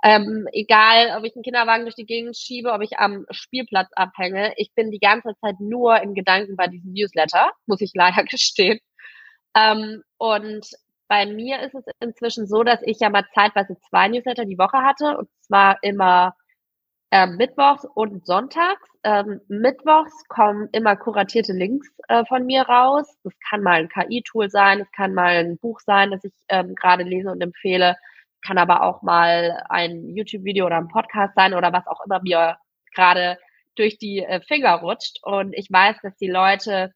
Ähm, egal, ob ich einen Kinderwagen durch die Gegend schiebe, ob ich am Spielplatz abhänge, ich bin die ganze Zeit nur in Gedanken bei diesem Newsletter, muss ich leider gestehen. Ähm, und bei mir ist es inzwischen so, dass ich ja mal zeitweise zwei Newsletter die Woche hatte und zwar immer äh, mittwochs und sonntags. Ähm, mittwochs kommen immer kuratierte Links äh, von mir raus. Das kann mal ein KI-Tool sein, es kann mal ein Buch sein, das ich ähm, gerade lese und empfehle, kann aber auch mal ein YouTube-Video oder ein Podcast sein oder was auch immer mir gerade durch die äh, Finger rutscht. Und ich weiß, dass die Leute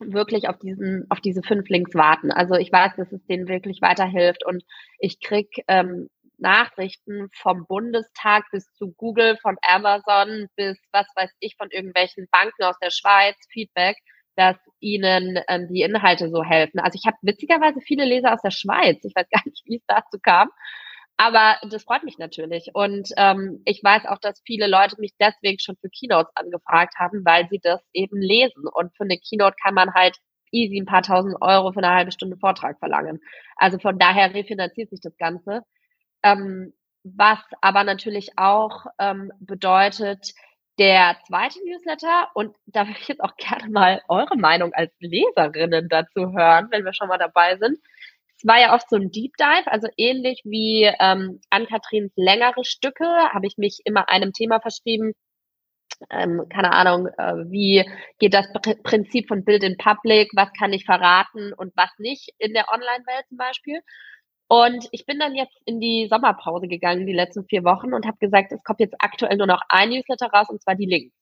wirklich auf diesen, auf diese fünf Links warten. Also ich weiß, dass es denen wirklich weiterhilft und ich krieg ähm, Nachrichten vom Bundestag bis zu Google, von Amazon bis was weiß ich von irgendwelchen Banken aus der Schweiz Feedback, dass ihnen ähm, die Inhalte so helfen. Also ich habe witzigerweise viele Leser aus der Schweiz. Ich weiß gar nicht, wie es dazu kam. Aber das freut mich natürlich. Und ähm, ich weiß auch, dass viele Leute mich deswegen schon für Keynotes angefragt haben, weil sie das eben lesen. Und für eine Keynote kann man halt easy ein paar tausend Euro für eine halbe Stunde Vortrag verlangen. Also von daher refinanziert sich das Ganze. Ähm, was aber natürlich auch ähm, bedeutet, der zweite Newsletter, und da würde ich jetzt auch gerne mal eure Meinung als Leserinnen dazu hören, wenn wir schon mal dabei sind, es war ja oft so ein Deep Dive, also ähnlich wie ähm, Ann-Kathrins längere Stücke, habe ich mich immer einem Thema verschrieben. Ähm, keine Ahnung, äh, wie geht das Pr Prinzip von Build in Public, was kann ich verraten und was nicht in der Online-Welt zum Beispiel. Und ich bin dann jetzt in die Sommerpause gegangen, die letzten vier Wochen, und habe gesagt, es kommt jetzt aktuell nur noch ein Newsletter raus, und zwar die Links.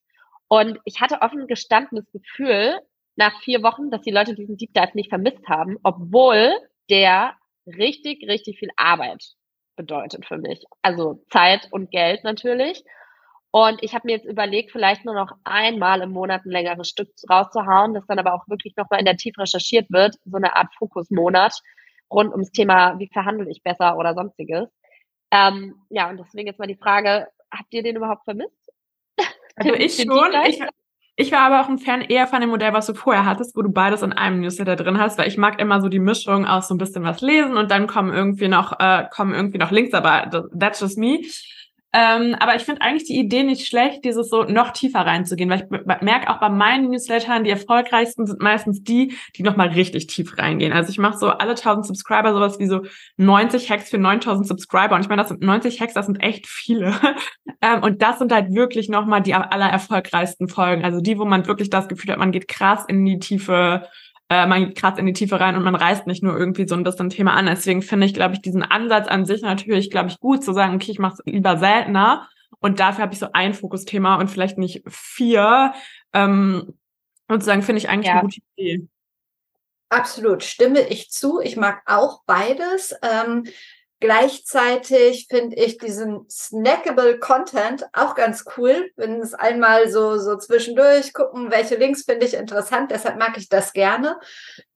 Und ich hatte offen gestanden das Gefühl, nach vier Wochen, dass die Leute diesen Deep Dive nicht vermisst haben, obwohl der richtig, richtig viel Arbeit bedeutet für mich. Also Zeit und Geld natürlich. Und ich habe mir jetzt überlegt, vielleicht nur noch einmal im Monat ein längeres Stück rauszuhauen, das dann aber auch wirklich nochmal in der Tiefe recherchiert wird, so eine Art Fokusmonat rund ums Thema, wie verhandle ich besser oder sonstiges. Ähm, ja, und deswegen jetzt mal die Frage, habt ihr den überhaupt vermisst? Also ich schon. Ich, Ich war aber auch ein Fan eher von dem Modell, was du vorher hattest, wo du beides in einem Newsletter drin hast, weil ich mag immer so die Mischung aus so ein bisschen was lesen und dann kommen irgendwie noch, äh, kommen irgendwie noch Links, aber that's just me. Ähm, aber ich finde eigentlich die Idee nicht schlecht, dieses so noch tiefer reinzugehen, weil ich merke auch bei meinen Newslettern, die erfolgreichsten sind meistens die, die nochmal richtig tief reingehen. Also ich mache so alle 1000 Subscriber sowas wie so 90 Hacks für 9000 Subscriber und ich meine, das sind 90 Hacks, das sind echt viele. ähm, und das sind halt wirklich nochmal die aller erfolgreichsten Folgen. Also die, wo man wirklich das Gefühl hat, man geht krass in die Tiefe äh, man geht krass in die Tiefe rein und man reißt nicht nur irgendwie so ein bisschen Thema an. Deswegen finde ich, glaube ich, diesen Ansatz an sich natürlich, glaube ich, gut zu sagen, okay, ich mache es lieber seltener und dafür habe ich so ein Fokusthema und vielleicht nicht vier. Ähm, sozusagen finde ich eigentlich ja. eine gute Idee. Absolut, stimme ich zu. Ich mag auch beides. Ähm, Gleichzeitig finde ich diesen snackable Content auch ganz cool, wenn es einmal so, so zwischendurch gucken, welche Links finde ich interessant, deshalb mag ich das gerne.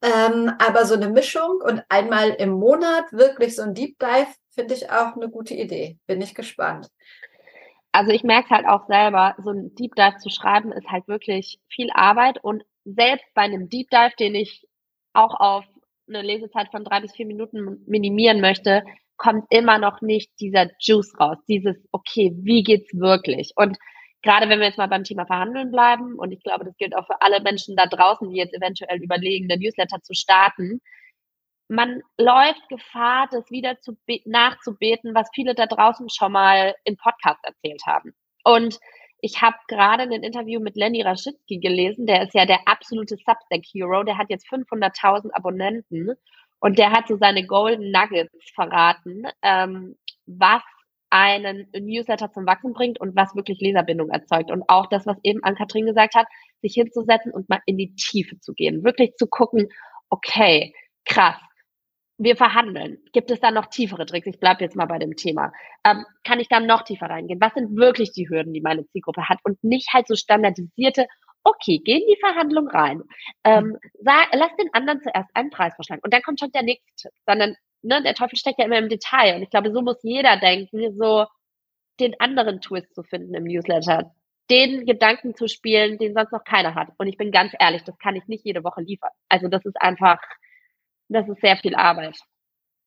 Ähm, aber so eine Mischung und einmal im Monat wirklich so ein Deep Dive finde ich auch eine gute Idee. Bin ich gespannt. Also ich merke halt auch selber, so ein Deep Dive zu schreiben ist halt wirklich viel Arbeit und selbst bei einem Deep Dive, den ich auch auf eine Lesezeit von drei bis vier Minuten minimieren möchte, kommt immer noch nicht dieser Juice raus, dieses, okay, wie geht's wirklich? Und gerade wenn wir jetzt mal beim Thema Verhandeln bleiben, und ich glaube, das gilt auch für alle Menschen da draußen, die jetzt eventuell überlegen, der Newsletter zu starten, man läuft Gefahr, das wieder zu nachzubeten, was viele da draußen schon mal im Podcast erzählt haben. Und ich habe gerade ein Interview mit Lenny Raschitzky gelesen, der ist ja der absolute Substack-Hero, der hat jetzt 500.000 Abonnenten und der hat so seine Golden Nuggets verraten, ähm, was einen Newsletter zum Wachsen bringt und was wirklich Leserbindung erzeugt. Und auch das, was eben Ann-Kathrin gesagt hat, sich hinzusetzen und mal in die Tiefe zu gehen. Wirklich zu gucken, okay, krass, wir verhandeln. Gibt es da noch tiefere Tricks? Ich bleibe jetzt mal bei dem Thema. Ähm, kann ich da noch tiefer reingehen? Was sind wirklich die Hürden, die meine Zielgruppe hat? Und nicht halt so standardisierte, okay, geh in die Verhandlung rein. Ähm, mhm. sag, lass den anderen zuerst einen Preis vorschlagen. Und dann kommt schon der nächste Tipp. Sondern ne, der Teufel steckt ja immer im Detail. Und ich glaube, so muss jeder denken, so den anderen Twist zu finden im Newsletter. Den Gedanken zu spielen, den sonst noch keiner hat. Und ich bin ganz ehrlich, das kann ich nicht jede Woche liefern. Also das ist einfach, das ist sehr viel Arbeit.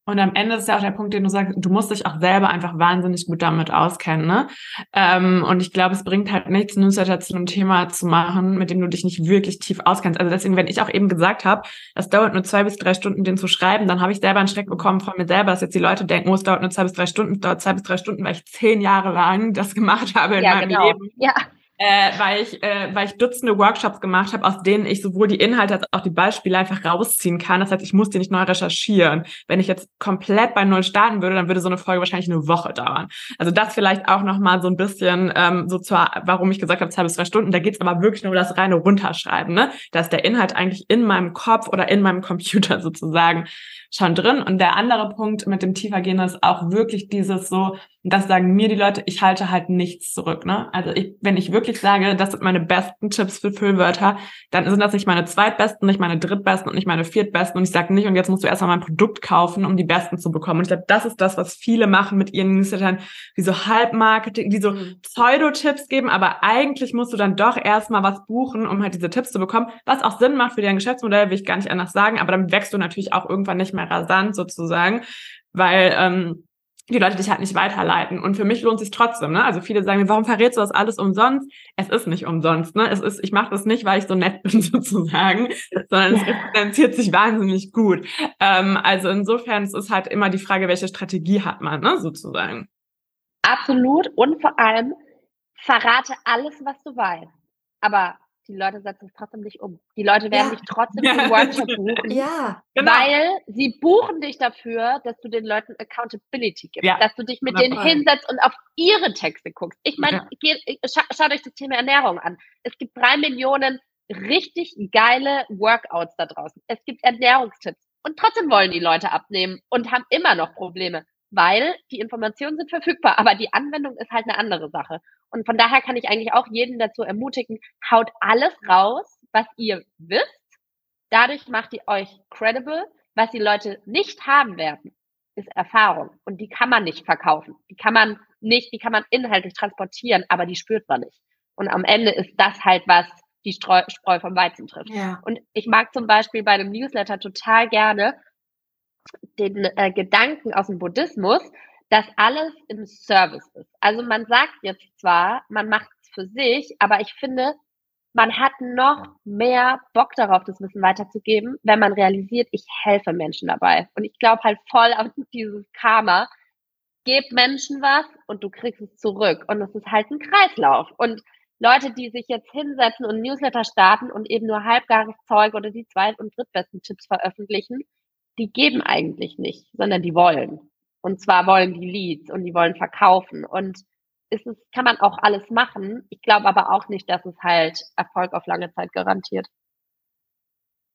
Und am Ende ist ja auch der Punkt, den du sagst, du musst dich auch selber einfach wahnsinnig gut damit auskennen. Ne? Ähm, und ich glaube, es bringt halt nichts, Newsletter zu einem Thema zu machen, mit dem du dich nicht wirklich tief auskennst. Also deswegen, wenn ich auch eben gesagt habe, es dauert nur zwei bis drei Stunden, den zu schreiben, dann habe ich selber einen Schreck bekommen von mir selber, dass jetzt die Leute denken, oh, es dauert nur zwei bis drei Stunden, es dauert zwei bis drei Stunden, weil ich zehn Jahre lang das gemacht habe in ja, meinem genau. Leben. Ja äh, weil, ich, äh, weil ich Dutzende Workshops gemacht habe, aus denen ich sowohl die Inhalte als auch die Beispiele einfach rausziehen kann. Das heißt, ich muss die nicht neu recherchieren. Wenn ich jetzt komplett bei Null starten würde, dann würde so eine Folge wahrscheinlich eine Woche dauern. Also das vielleicht auch nochmal so ein bisschen ähm, so zwar, warum ich gesagt habe, zwei bis drei Stunden, da geht's aber wirklich nur um das reine Runterschreiben. Ne? Da ist der Inhalt eigentlich in meinem Kopf oder in meinem Computer sozusagen schon drin. Und der andere Punkt mit dem tiefergehen ist auch wirklich dieses so, das sagen mir die Leute, ich halte halt nichts zurück. Ne? Also ich, wenn ich wirklich sage, das sind meine besten Tipps für Füllwörter, dann sind das nicht meine zweitbesten, nicht meine drittbesten und nicht meine viertbesten. Und ich sage nicht, und jetzt musst du erstmal mein Produkt kaufen, um die besten zu bekommen. Und ich glaube, das ist das, was viele machen mit ihren Newslettern, die so Halbmarketing, die so mhm. Pseudo-Tipps geben, aber eigentlich musst du dann doch erstmal was buchen, um halt diese Tipps zu bekommen, was auch Sinn macht für dein Geschäftsmodell, will ich gar nicht anders sagen, aber damit wächst du natürlich auch irgendwann nicht mehr mehr rasant sozusagen, weil ähm, die Leute dich halt nicht weiterleiten. Und für mich lohnt sich trotzdem. Ne? Also viele sagen mir, warum verrätst du das alles umsonst? Es ist nicht umsonst. Ne? Es ist, ich mache das nicht, weil ich so nett bin sozusagen, sondern es finanziert sich wahnsinnig gut. Ähm, also insofern es ist halt immer die Frage, welche Strategie hat man ne? sozusagen. Absolut. Und vor allem verrate alles, was du weißt. Aber die Leute setzen es trotzdem nicht um. Die Leute werden ja. dich trotzdem für den Workshop buchen, ja, genau. weil sie buchen dich dafür, dass du den Leuten Accountability gibst, ja. dass du dich mit denen hinsetzt und auf ihre Texte guckst. Ich meine, ja. scha schaut euch das Thema Ernährung an. Es gibt drei Millionen richtig geile Workouts da draußen. Es gibt Ernährungstipps. Und trotzdem wollen die Leute abnehmen und haben immer noch Probleme weil die Informationen sind verfügbar, aber die Anwendung ist halt eine andere Sache. Und von daher kann ich eigentlich auch jeden dazu ermutigen, haut alles raus, was ihr wisst. Dadurch macht ihr euch credible. Was die Leute nicht haben werden, ist Erfahrung. Und die kann man nicht verkaufen. Die kann man nicht, die kann man inhaltlich transportieren, aber die spürt man nicht. Und am Ende ist das halt was, die Streu, Spreu vom Weizen trifft. Ja. Und ich mag zum Beispiel bei einem Newsletter total gerne den äh, Gedanken aus dem Buddhismus, dass alles im Service ist. Also man sagt jetzt zwar, man macht es für sich, aber ich finde, man hat noch mehr Bock darauf, das Wissen weiterzugeben, wenn man realisiert, ich helfe Menschen dabei. Und ich glaube halt voll an dieses Karma. Gib Menschen was und du kriegst es zurück. Und es ist halt ein Kreislauf. Und Leute, die sich jetzt hinsetzen und Newsletter starten und eben nur halbgares Zeug oder die zweit- und drittbesten Tipps veröffentlichen, die geben eigentlich nicht, sondern die wollen. Und zwar wollen die Leads und die wollen verkaufen. Und ist es, kann man auch alles machen. Ich glaube aber auch nicht, dass es halt Erfolg auf lange Zeit garantiert.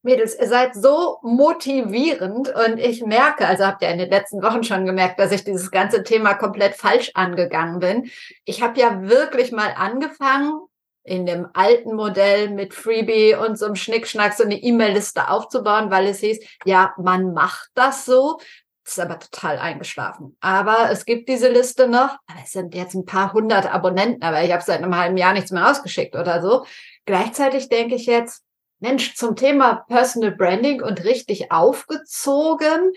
Mädels, ihr seid so motivierend und ich merke, also habt ihr in den letzten Wochen schon gemerkt, dass ich dieses ganze Thema komplett falsch angegangen bin. Ich habe ja wirklich mal angefangen, in dem alten Modell mit Freebie und so einem Schnickschnack so eine E-Mail-Liste aufzubauen, weil es hieß, ja, man macht das so. Ist aber total eingeschlafen. Aber es gibt diese Liste noch. Es sind jetzt ein paar hundert Abonnenten, aber ich habe seit einem halben Jahr nichts mehr rausgeschickt oder so. Gleichzeitig denke ich jetzt, Mensch, zum Thema Personal Branding und richtig aufgezogen,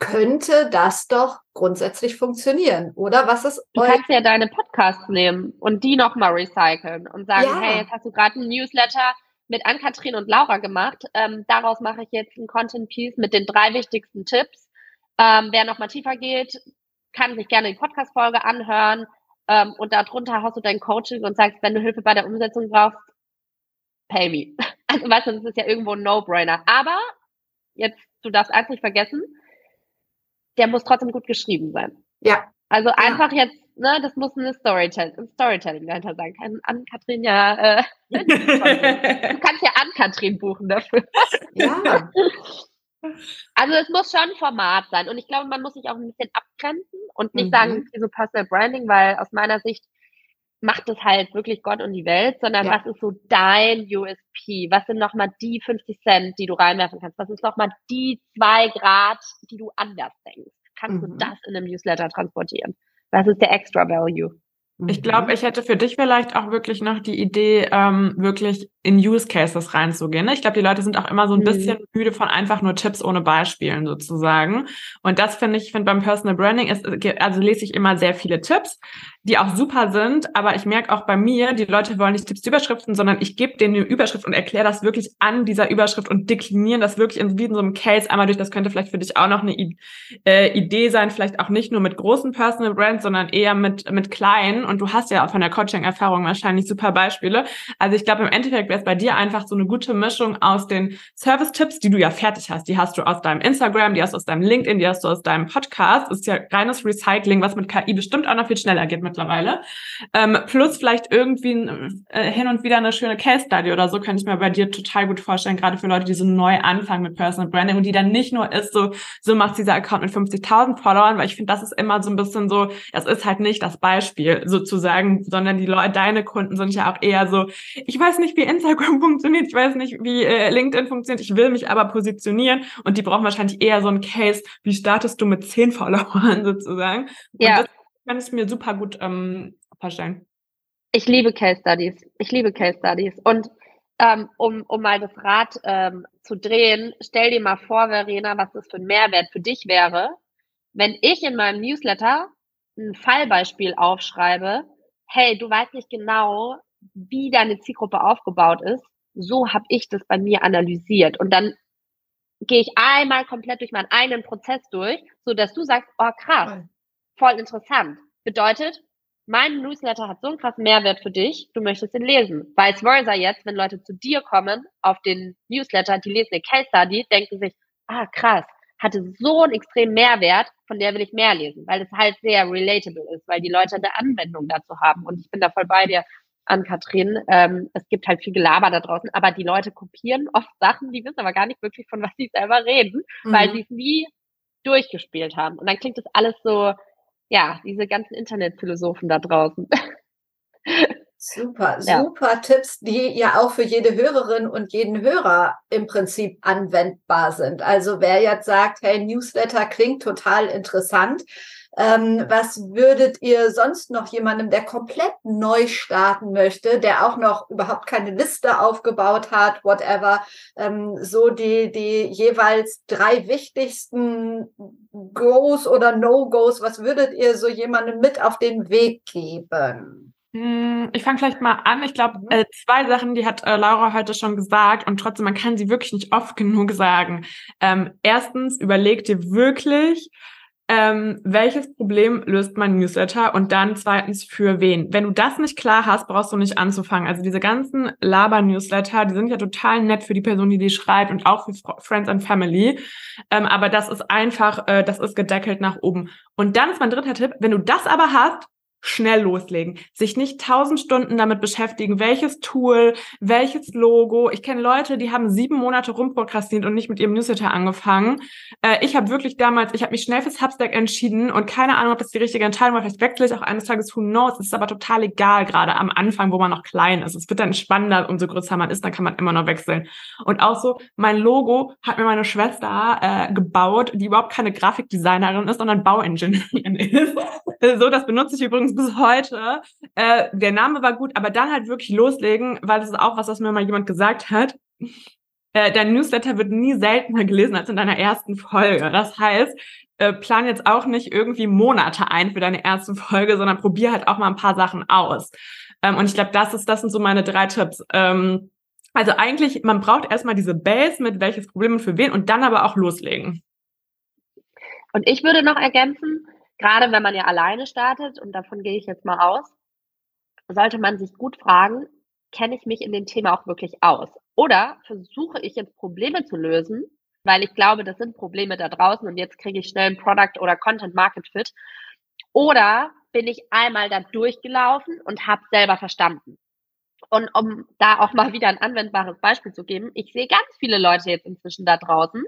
könnte das doch grundsätzlich funktionieren, oder? Was ist Du kannst ja deine Podcasts nehmen und die nochmal recyceln und sagen, Ja. hey, jetzt hast du gerade ein Newsletter mit Ann-Kathrin und Laura gemacht. Ähm, daraus mache ich jetzt ein Content-Piece mit den drei wichtigsten Tipps. Ähm, wer nochmal tiefer geht, kann sich gerne die Podcast-Folge anhören. Ähm, und darunter hast du dein Coaching und sagst, wenn du Hilfe bei der Umsetzung brauchst, pay me. Also weißt du, das ist ja irgendwo ein No-Brainer. Aber jetzt, du darfst eins nicht vergessen, der muss trotzdem gut geschrieben sein. ja, Also einfach jetzt, ne, das muss eine Storytelling, ein Storytelling dahinter sein. Kann Ann-Kathrin ja, äh, du kannst ja Ann-Kathrin buchen dafür. ja, Also es muss schon ein Format sein. Und ich glaube, man muss sich auch ein bisschen abgrenzen und nicht Mhm. sagen, so Personal Branding, weil aus meiner Sicht macht es halt wirklich Gott und die Welt, sondern Ja. was ist so dein USP? Was sind nochmal die 50 Cent, die du reinwerfen kannst? Was ist nochmal die zwei Grad, die du anders denkst? Kannst Mhm. du das in einem Newsletter transportieren? Was ist der Extra Value? Ich glaube, ich hätte für dich vielleicht auch wirklich noch die Idee, ähm, wirklich in Use Cases reinzugehen. Ne? Ich glaube, die Leute sind auch immer so ein Mhm. bisschen müde von einfach nur Tipps ohne Beispielen sozusagen. Und das finde ich, finde beim Personal Branding ist, also lese ich immer sehr viele Tipps, die auch super sind. Aber ich merke auch bei mir, die Leute wollen nicht Tipps, Überschriften, sondern ich gebe denen eine Überschrift und erkläre das wirklich an dieser Überschrift und deklinieren das wirklich in, wie in so einem Case einmal durch. Das könnte vielleicht für dich auch noch eine I äh, Idee sein, vielleicht auch nicht nur mit großen Personal Brands, sondern eher mit, mit kleinen. Und du hast ja auch von der Coaching-Erfahrung wahrscheinlich super Beispiele. Also ich glaube, im Endeffekt wäre es bei dir einfach so eine gute Mischung aus den Service-Tipps, die du ja fertig hast. Die hast du aus deinem Instagram, die hast du aus deinem LinkedIn, die hast du aus deinem Podcast. Ist ja reines Recycling, was mit KI bestimmt auch noch viel schneller geht mittlerweile. Ähm, plus vielleicht irgendwie äh, hin und wieder eine schöne Case-Study oder so, könnte ich mir bei dir total gut vorstellen, gerade für Leute, die so neu anfangen mit Personal Branding und die dann nicht nur ist, so, so macht dieser Account mit 50.000 Followern, weil ich finde, das ist immer so ein bisschen so, das ist halt nicht das Beispiel sozusagen, sondern die Leute, deine Kunden sind ja auch eher so, ich weiß nicht, wie Instagram funktioniert, ich weiß nicht, wie äh, LinkedIn funktioniert, ich will mich aber positionieren und die brauchen wahrscheinlich eher so ein Case, wie startest du mit 10 Followern sozusagen. Und Ja. das kann ich mir super gut ähm, vorstellen. Ich liebe Case Studies. Ich liebe Case Studies. Und ähm, um, um mal das Rad ähm, zu drehen, stell dir mal vor, Verena, was das für ein Mehrwert für dich wäre, wenn ich in meinem Newsletter ein Fallbeispiel aufschreibe, hey, du weißt nicht genau, wie deine Zielgruppe aufgebaut ist, so habe ich das bei mir analysiert. Und dann gehe ich einmal komplett durch meinen eigenen Prozess durch, so dass du sagst, oh krass, Voll. voll interessant. Bedeutet, mein Newsletter hat so einen krassen Mehrwert für dich, du möchtest ihn lesen. Vice versa jetzt, wenn Leute zu dir kommen auf den Newsletter, die lesen eine Case Study, denken sich, ah krass, hatte so einen extremen Mehrwert, von der will ich mehr lesen, weil es halt sehr relatable ist, weil die Leute eine Anwendung dazu haben. Und ich bin da voll bei dir an Katrin. Ähm, es gibt halt viel Gelaber da draußen, aber die Leute kopieren oft Sachen, die wissen aber gar nicht wirklich, von was sie selber reden, weil Mhm. sie es nie durchgespielt haben. Und dann klingt das alles so, ja, diese ganzen Internetphilosophen da draußen. Super, Ja. super Tipps, die ja auch für jede Hörerin und jeden Hörer im Prinzip anwendbar sind. Also wer jetzt sagt, hey, Newsletter klingt total interessant, Ähm, was würdet ihr sonst noch jemandem, der komplett neu starten möchte, der auch noch überhaupt keine Liste aufgebaut hat, whatever, ähm, so die, die jeweils drei wichtigsten Goes oder No-Goes, was würdet ihr so jemandem mit auf den Weg geben? Hm, ich fange vielleicht mal an. Ich glaube, mhm. äh, zwei Sachen, die hat äh, Laura heute schon gesagt und trotzdem, man kann sie wirklich nicht oft genug sagen. Ähm, erstens, überleg dir wirklich, ähm, welches Problem löst mein Newsletter und dann zweitens für wen. Wenn du das nicht klar hast, brauchst du nicht anzufangen. Also diese ganzen Laber-Newsletter, die sind ja total nett für die Person, die die schreibt und auch für Friends and Family. Ähm, aber das ist einfach, äh, das ist gedeckelt nach oben. Und dann ist mein dritter Tipp, wenn du das aber hast, schnell loslegen, sich nicht tausend Stunden damit beschäftigen, welches Tool, welches Logo. Ich kenne Leute, die haben sieben Monate rumprokrastiniert und nicht mit ihrem Newsletter angefangen. Äh, ich habe wirklich damals, ich habe mich schnell für Substack entschieden und keine Ahnung, ob das die richtige Entscheidung war. Vielleicht wechsle ich auch eines Tages, who knows. Es ist aber total egal, gerade am Anfang, wo man noch klein ist. Es wird dann spannender, umso größer man ist, dann kann man immer noch wechseln. Und auch so, mein Logo hat mir meine Schwester äh, gebaut, die überhaupt keine Grafikdesignerin ist, sondern Bauingenieurin ist. so, das benutze ich übrigens bis heute. Äh, der Name war gut, aber dann halt wirklich loslegen, weil das ist auch was, was mir mal jemand gesagt hat. Äh, dein Newsletter wird nie seltener gelesen als in deiner ersten Folge. Das heißt, äh, plan jetzt auch nicht irgendwie Monate ein für deine erste Folge, sondern probier halt auch mal ein paar Sachen aus. Ähm, und ich glaube, das ist, das sind so meine drei Tipps. Ähm, also eigentlich, man braucht erstmal diese Base mit welches Problem und für wen und dann aber auch loslegen. Und ich würde noch ergänzen, gerade wenn man ja alleine startet, und davon gehe ich jetzt mal aus, sollte man sich gut fragen, kenne ich mich in dem Thema auch wirklich aus? Oder versuche ich jetzt Probleme zu lösen, weil ich glaube, das sind Probleme da draußen und jetzt kriege ich schnell ein Product oder Content Market Fit. Oder bin ich einmal da durchgelaufen und habe selber verstanden. Und um da auch mal wieder ein anwendbares Beispiel zu geben, ich sehe ganz viele Leute jetzt inzwischen da draußen,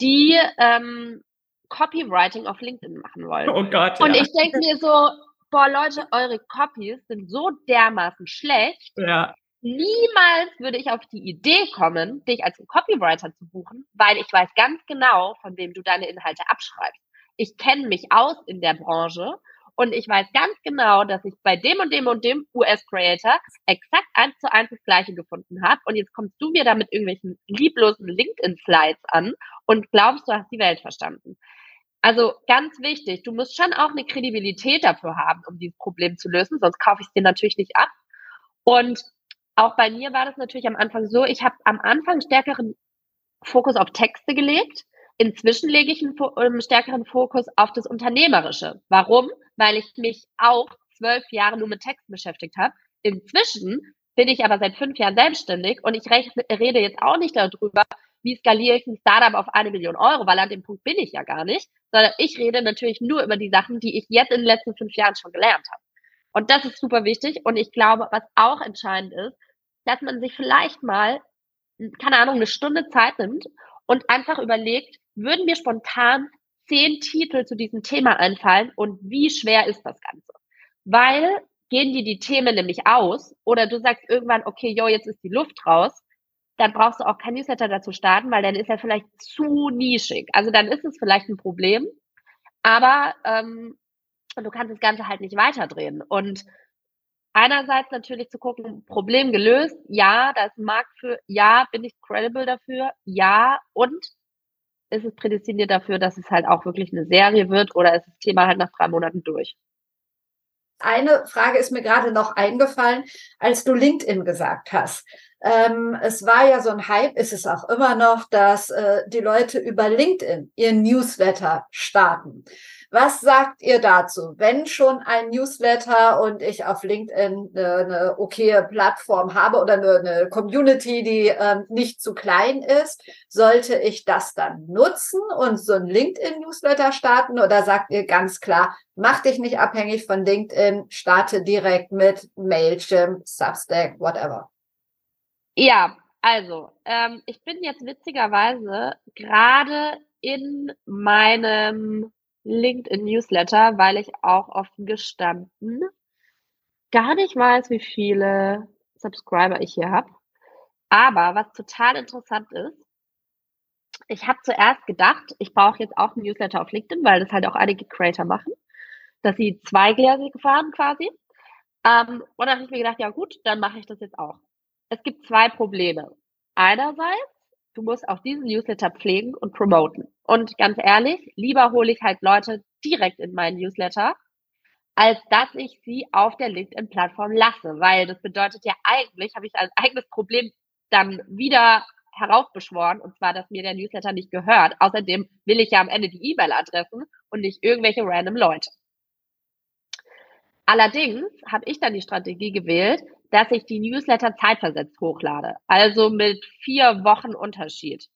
die ähm, Copywriting auf LinkedIn machen wollen. Oh Gott. Und ja. ich denke mir so, boah, Leute, eure Copies sind so dermaßen schlecht. Ja. Niemals würde ich auf die Idee kommen, dich als Copywriter zu buchen, weil ich weiß ganz genau, von wem du deine Inhalte abschreibst. Ich kenne mich aus in der Branche und ich weiß ganz genau, dass ich bei dem und dem und dem US-Creator exakt eins zu eins das gleiche gefunden habe. Und jetzt kommst du mir da mit irgendwelchen lieblosen LinkedIn-Slides an und glaubst, du hast die Welt verstanden. Also ganz wichtig, du musst schon auch eine Kredibilität dafür haben, um dieses Problem zu lösen, sonst kaufe ich es dir natürlich nicht ab. Und auch bei mir war das natürlich am Anfang so, ich habe am Anfang stärkeren Fokus auf Texte gelegt. Inzwischen lege ich einen, ähm, stärkeren Fokus auf das Unternehmerische. Warum? Weil ich mich auch zwölf Jahre nur mit Texten beschäftigt habe. Inzwischen bin ich aber seit fünf Jahren selbstständig und ich rede jetzt auch nicht darüber, wie skaliere ich ein Startup auf eine Million Euro, weil an dem Punkt bin ich ja gar nicht, sondern ich rede natürlich nur über die Sachen, die ich jetzt in den letzten fünf Jahren schon gelernt habe. Und das ist super wichtig. Und ich glaube, was auch entscheidend ist, dass man sich vielleicht mal, keine Ahnung, eine Stunde Zeit nimmt und einfach überlegt, würden mir spontan zehn Titel zu diesem Thema einfallen und wie schwer ist das Ganze? Weil gehen dir die Themen nämlich aus oder du sagst irgendwann, okay, yo, jetzt ist die Luft raus, dann brauchst du auch kein Newsletter dazu starten, weil dann ist er vielleicht zu nischig. Also dann ist es vielleicht ein Problem, aber ähm, du kannst das Ganze halt nicht weiterdrehen. Und einerseits natürlich zu gucken, Problem gelöst, ja, da ist ein Markt für, ja, bin ich credible dafür, ja, und ist es prädestiniert dafür, dass es halt auch wirklich eine Serie wird oder ist das Thema halt nach drei Monaten durch? Eine Frage ist mir gerade noch eingefallen, als du LinkedIn gesagt hast. Ähm, es war ja so ein Hype, ist es auch immer noch, dass äh, die Leute über LinkedIn ihren Newsletter starten. Was sagt ihr dazu? Wenn schon ein Newsletter und ich auf LinkedIn eine, eine okaye Plattform habe oder eine, eine Community, die ähm, nicht zu klein ist, sollte ich das dann nutzen und so ein LinkedIn-Newsletter starten? Oder sagt ihr ganz klar, mach dich nicht abhängig von LinkedIn, starte direkt mit Mailchimp, Substack, whatever? Ja, also, ähm, ich bin jetzt witzigerweise gerade in meinem LinkedIn-Newsletter, weil ich auch offen gestanden gar nicht weiß, wie viele Subscriber ich hier habe. Aber was total interessant ist, ich habe zuerst gedacht, ich brauche jetzt auch ein Newsletter auf LinkedIn, weil das halt auch einige Creator machen. dass sie zweigleisig fahren quasi. Ähm, und dann habe ich mir gedacht, ja gut, dann mache ich das jetzt auch. Es gibt zwei Probleme. Einerseits, du musst auch diesen Newsletter pflegen und promoten. Und ganz ehrlich, lieber hole ich halt Leute direkt in meinen Newsletter, als dass ich sie auf der LinkedIn-Plattform lasse. Weil das bedeutet ja eigentlich, habe ich als eigenes Problem dann wieder heraufbeschworen, und zwar, dass mir der Newsletter nicht gehört. Außerdem will ich ja am Ende die E-Mail-Adressen und nicht irgendwelche random Leute. Allerdings habe ich dann die Strategie gewählt, dass ich die Newsletter zeitversetzt hochlade, also mit vier Wochen Unterschied.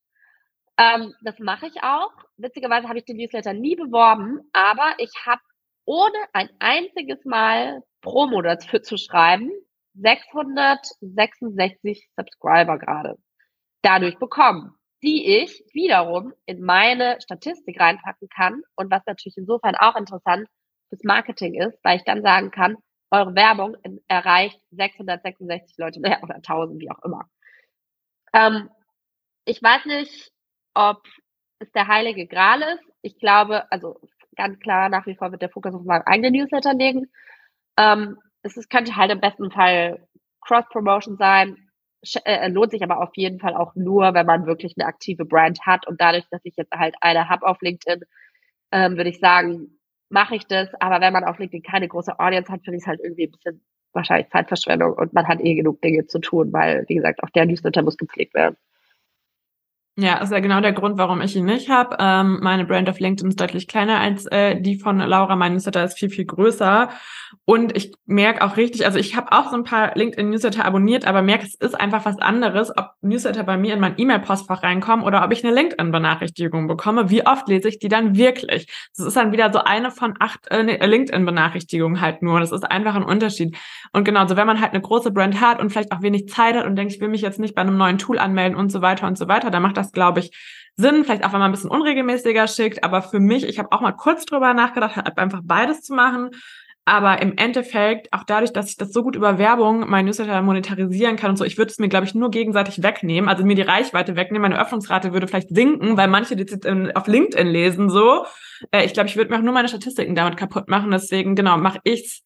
Ähm, das mache ich auch. Witzigerweise habe ich den Newsletter nie beworben, aber ich habe ohne ein einziges Mal Promo dafür zu schreiben 666 Subscriber gerade dadurch bekommen, die ich wiederum in meine Statistik reinpacken kann und was natürlich insofern auch interessant fürs Marketing ist, weil ich dann sagen kann, eure Werbung erreicht 666 Leute oder 1000, wie auch immer. Ähm, ich weiß nicht, ob es der heilige Gral ist. Ich glaube, also ganz klar nach wie vor wird der Fokus auf meinen eigenen Newsletter legen. Ähm, es ist, könnte halt im besten Fall Cross-Promotion sein. Äh, lohnt sich aber auf jeden Fall auch nur, wenn man wirklich eine aktive Brand hat. Und dadurch, dass ich jetzt halt eine habe auf LinkedIn, ähm, würde ich sagen, mache ich das. Aber wenn man auf LinkedIn keine große Audience hat, finde ich es halt irgendwie ein bisschen wahrscheinlich Zeitverschwendung und man hat eh genug Dinge zu tun, weil, wie gesagt, auch der Newsletter muss gepflegt werden. Ja, ist ja genau der Grund, warum ich ihn nicht habe. Ähm, meine Brand auf LinkedIn ist deutlich kleiner als äh, die von Laura. Mein Newsletter ist viel, viel größer. Und ich merke auch richtig, also ich habe auch so ein paar LinkedIn-Newsletter abonniert, aber merke, es ist einfach was anderes, ob Newsletter bei mir in mein E-Mail-Postfach reinkommen oder ob ich eine LinkedIn-Benachrichtigung bekomme. Wie oft lese ich die dann wirklich? Das ist dann wieder so eine von acht äh, ne, LinkedIn-Benachrichtigungen halt nur. Das ist einfach ein Unterschied. Und genau, so wenn man halt eine große Brand hat und vielleicht auch wenig Zeit hat und denkt, ich will mich jetzt nicht bei einem neuen Tool anmelden und so weiter und so weiter, dann macht das das, glaube ich, Sinn, vielleicht auch, wenn man ein bisschen unregelmäßiger schickt. Aber für mich, ich habe auch mal kurz drüber nachgedacht, einfach beides zu machen. Aber im Endeffekt, auch dadurch, dass ich das so gut über Werbung mein Newsletter monetarisieren kann und so, ich würde es mir, glaube ich, nur gegenseitig wegnehmen. Also mir die Reichweite wegnehmen. Meine Öffnungsrate würde vielleicht sinken, weil manche die auf LinkedIn lesen so. Äh, ich glaube, ich würde mir auch nur meine Statistiken damit kaputt machen. Deswegen, genau, mache ich's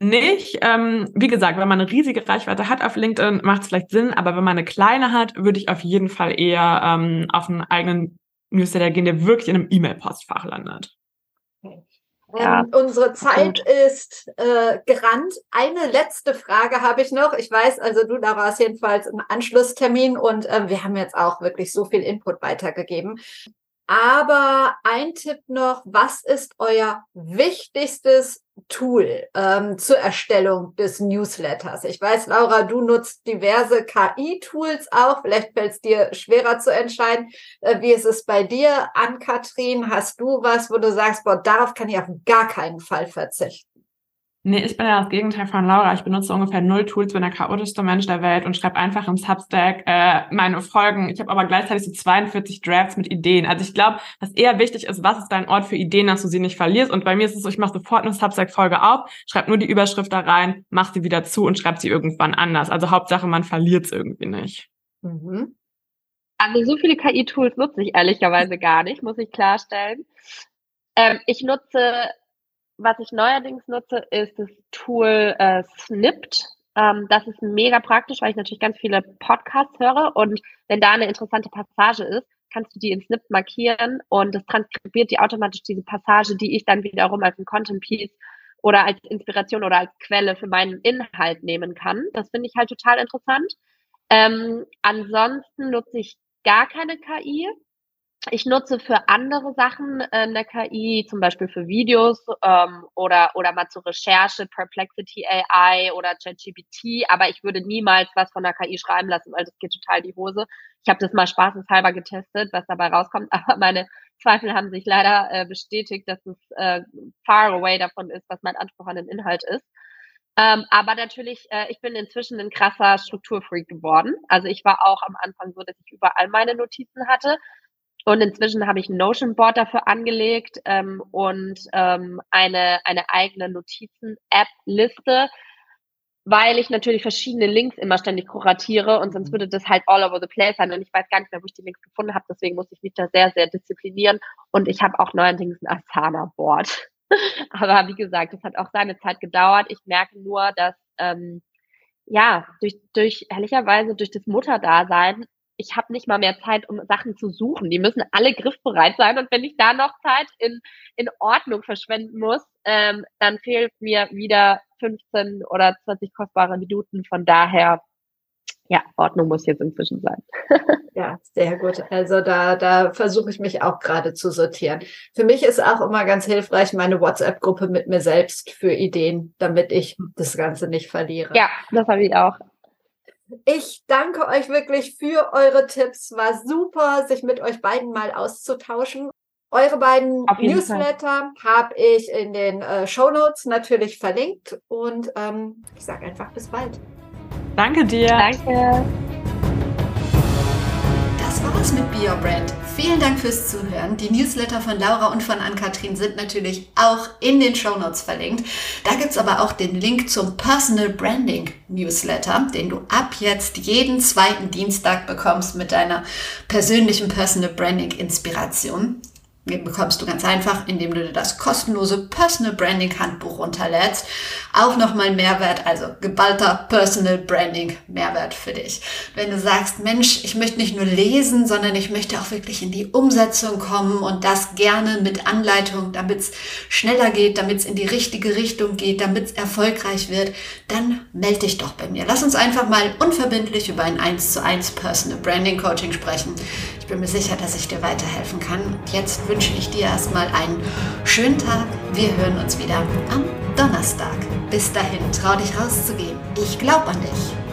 nicht. Ähm, wie gesagt, wenn man eine riesige Reichweite hat auf LinkedIn, macht es vielleicht Sinn, aber wenn man eine kleine hat, würde ich auf jeden Fall eher ähm, auf einen eigenen Newsletter gehen, der wirklich in einem E-Mail-Postfach landet. Ja, ähm, unsere Zeit ist äh, gerannt. Eine letzte Frage habe ich noch. Ich weiß, also du, da war es jedenfalls ein Anschlusstermin und äh, wir haben jetzt auch wirklich so viel Input weitergegeben. Aber ein Tipp noch, was ist euer wichtigstes Tool ähm, zur Erstellung des Newsletters? Ich weiß, Laura, du nutzt diverse KI-Tools auch. Vielleicht fällt es dir schwerer zu entscheiden. Äh, wie ist es bei dir? An Kathrin, hast du was, wo du sagst, boah, darauf kann ich auf gar keinen Fall verzichten? Nee, ich bin ja das Gegenteil von Laura. Ich benutze ungefähr null Tools, bin der chaotischste Mensch der Welt und schreibe einfach im Substack äh, meine Folgen. Ich habe aber gleichzeitig so 42 Drafts mit Ideen. Also ich glaube, was eher wichtig ist, was ist dein Ort für Ideen, dass du sie nicht verlierst. Und bei mir ist es so, ich mache sofort eine Substack-Folge auf, schreibe nur die Überschrift da rein, mach sie wieder zu und schreibe sie irgendwann anders. Also Hauptsache, man verliert es irgendwie nicht. Mhm. Also so viele KI-Tools nutze ich ehrlicherweise gar nicht, muss ich klarstellen. Ähm, ich nutze was ich neuerdings nutze, ist das Tool äh, Snipped. Ähm, das ist mega praktisch, weil ich natürlich ganz viele Podcasts höre und wenn da eine interessante Passage ist, kannst du die in Snipped markieren und das transkribiert die automatisch diese Passage, die ich dann wiederum als ein Content Piece oder als Inspiration oder als Quelle für meinen Inhalt nehmen kann. Das finde ich halt total interessant. Ähm, ansonsten nutze ich gar keine KI ich nutze für andere Sachen äh, eine KI, zum Beispiel für Videos ähm, oder, oder mal zur Recherche, Perplexity AI oder ChatGPT, aber ich würde niemals was von der KI schreiben lassen, weil das geht total die Hose. Ich habe das mal spaßeshalber getestet, was dabei rauskommt, aber meine Zweifel haben sich leider äh, bestätigt, dass es äh, far away davon ist, was mein Anspruch an den Inhalt ist. Ähm, aber natürlich, äh, ich bin inzwischen ein krasser Strukturfreak geworden. Also ich war auch am Anfang so, dass ich überall meine Notizen hatte. Und inzwischen habe ich ein Notion-Board dafür angelegt ähm, und ähm, eine, eine eigene Notizen-App-Liste, weil ich natürlich verschiedene Links immer ständig kuratiere und sonst mhm. würde das halt all over the place sein und ich weiß gar nicht mehr, wo ich die Links gefunden habe. Deswegen muss ich mich da sehr, sehr disziplinieren und ich habe auch neuerdings ein Asana-Board. Aber wie gesagt, es hat auch seine Zeit gedauert. Ich merke nur, dass ähm, ja durch, durch ehrlicherweise durch das Mutterdasein ich habe nicht mal mehr Zeit, um Sachen zu suchen. Die müssen alle griffbereit sein. Und wenn ich da noch Zeit in, in Ordnung verschwenden muss, ähm, dann fehlt mir wieder 15 oder 20 kostbare Minuten. Von daher, ja, Ordnung muss jetzt inzwischen sein. ja, sehr gut. Also da, da versuche ich mich auch gerade zu sortieren. Für mich ist auch immer ganz hilfreich meine WhatsApp-Gruppe mit mir selbst für Ideen, damit ich das Ganze nicht verliere. Ja, das habe ich auch. Ich danke euch wirklich für eure Tipps. War super, sich mit euch beiden mal auszutauschen. Eure beiden Newsletter habe ich in den äh, Show Notes natürlich verlinkt und ähm, ich sage einfach bis bald. Danke dir. Danke war's mit Be Your Brand. Vielen Dank fürs Zuhören. Die Newsletter von Laura und von Ann-Kathrin sind natürlich auch in den Show Notes verlinkt. Da gibt's aber auch den Link zum Personal Branding Newsletter, den du ab jetzt jeden zweiten Dienstag bekommst mit deiner persönlichen Personal Branding Inspiration bekommst du ganz einfach, indem du dir das kostenlose Personal Branding Handbuch runterlädst. Auch nochmal Mehrwert, also geballter Personal Branding Mehrwert für dich. Wenn du sagst, Mensch, ich möchte nicht nur lesen, sondern ich möchte auch wirklich in die Umsetzung kommen und das gerne mit Anleitung, damit es schneller geht, damit es in die richtige Richtung geht, damit es erfolgreich wird, dann melde dich doch bei mir. Lass uns einfach mal unverbindlich über ein 1 zu 1 Personal Branding Coaching sprechen. Ich bin mir sicher, dass ich dir weiterhelfen kann. Jetzt wünsche ich dir erstmal einen schönen Tag. Wir hören uns wieder am Donnerstag. Bis dahin, trau dich rauszugehen. Ich glaube an dich.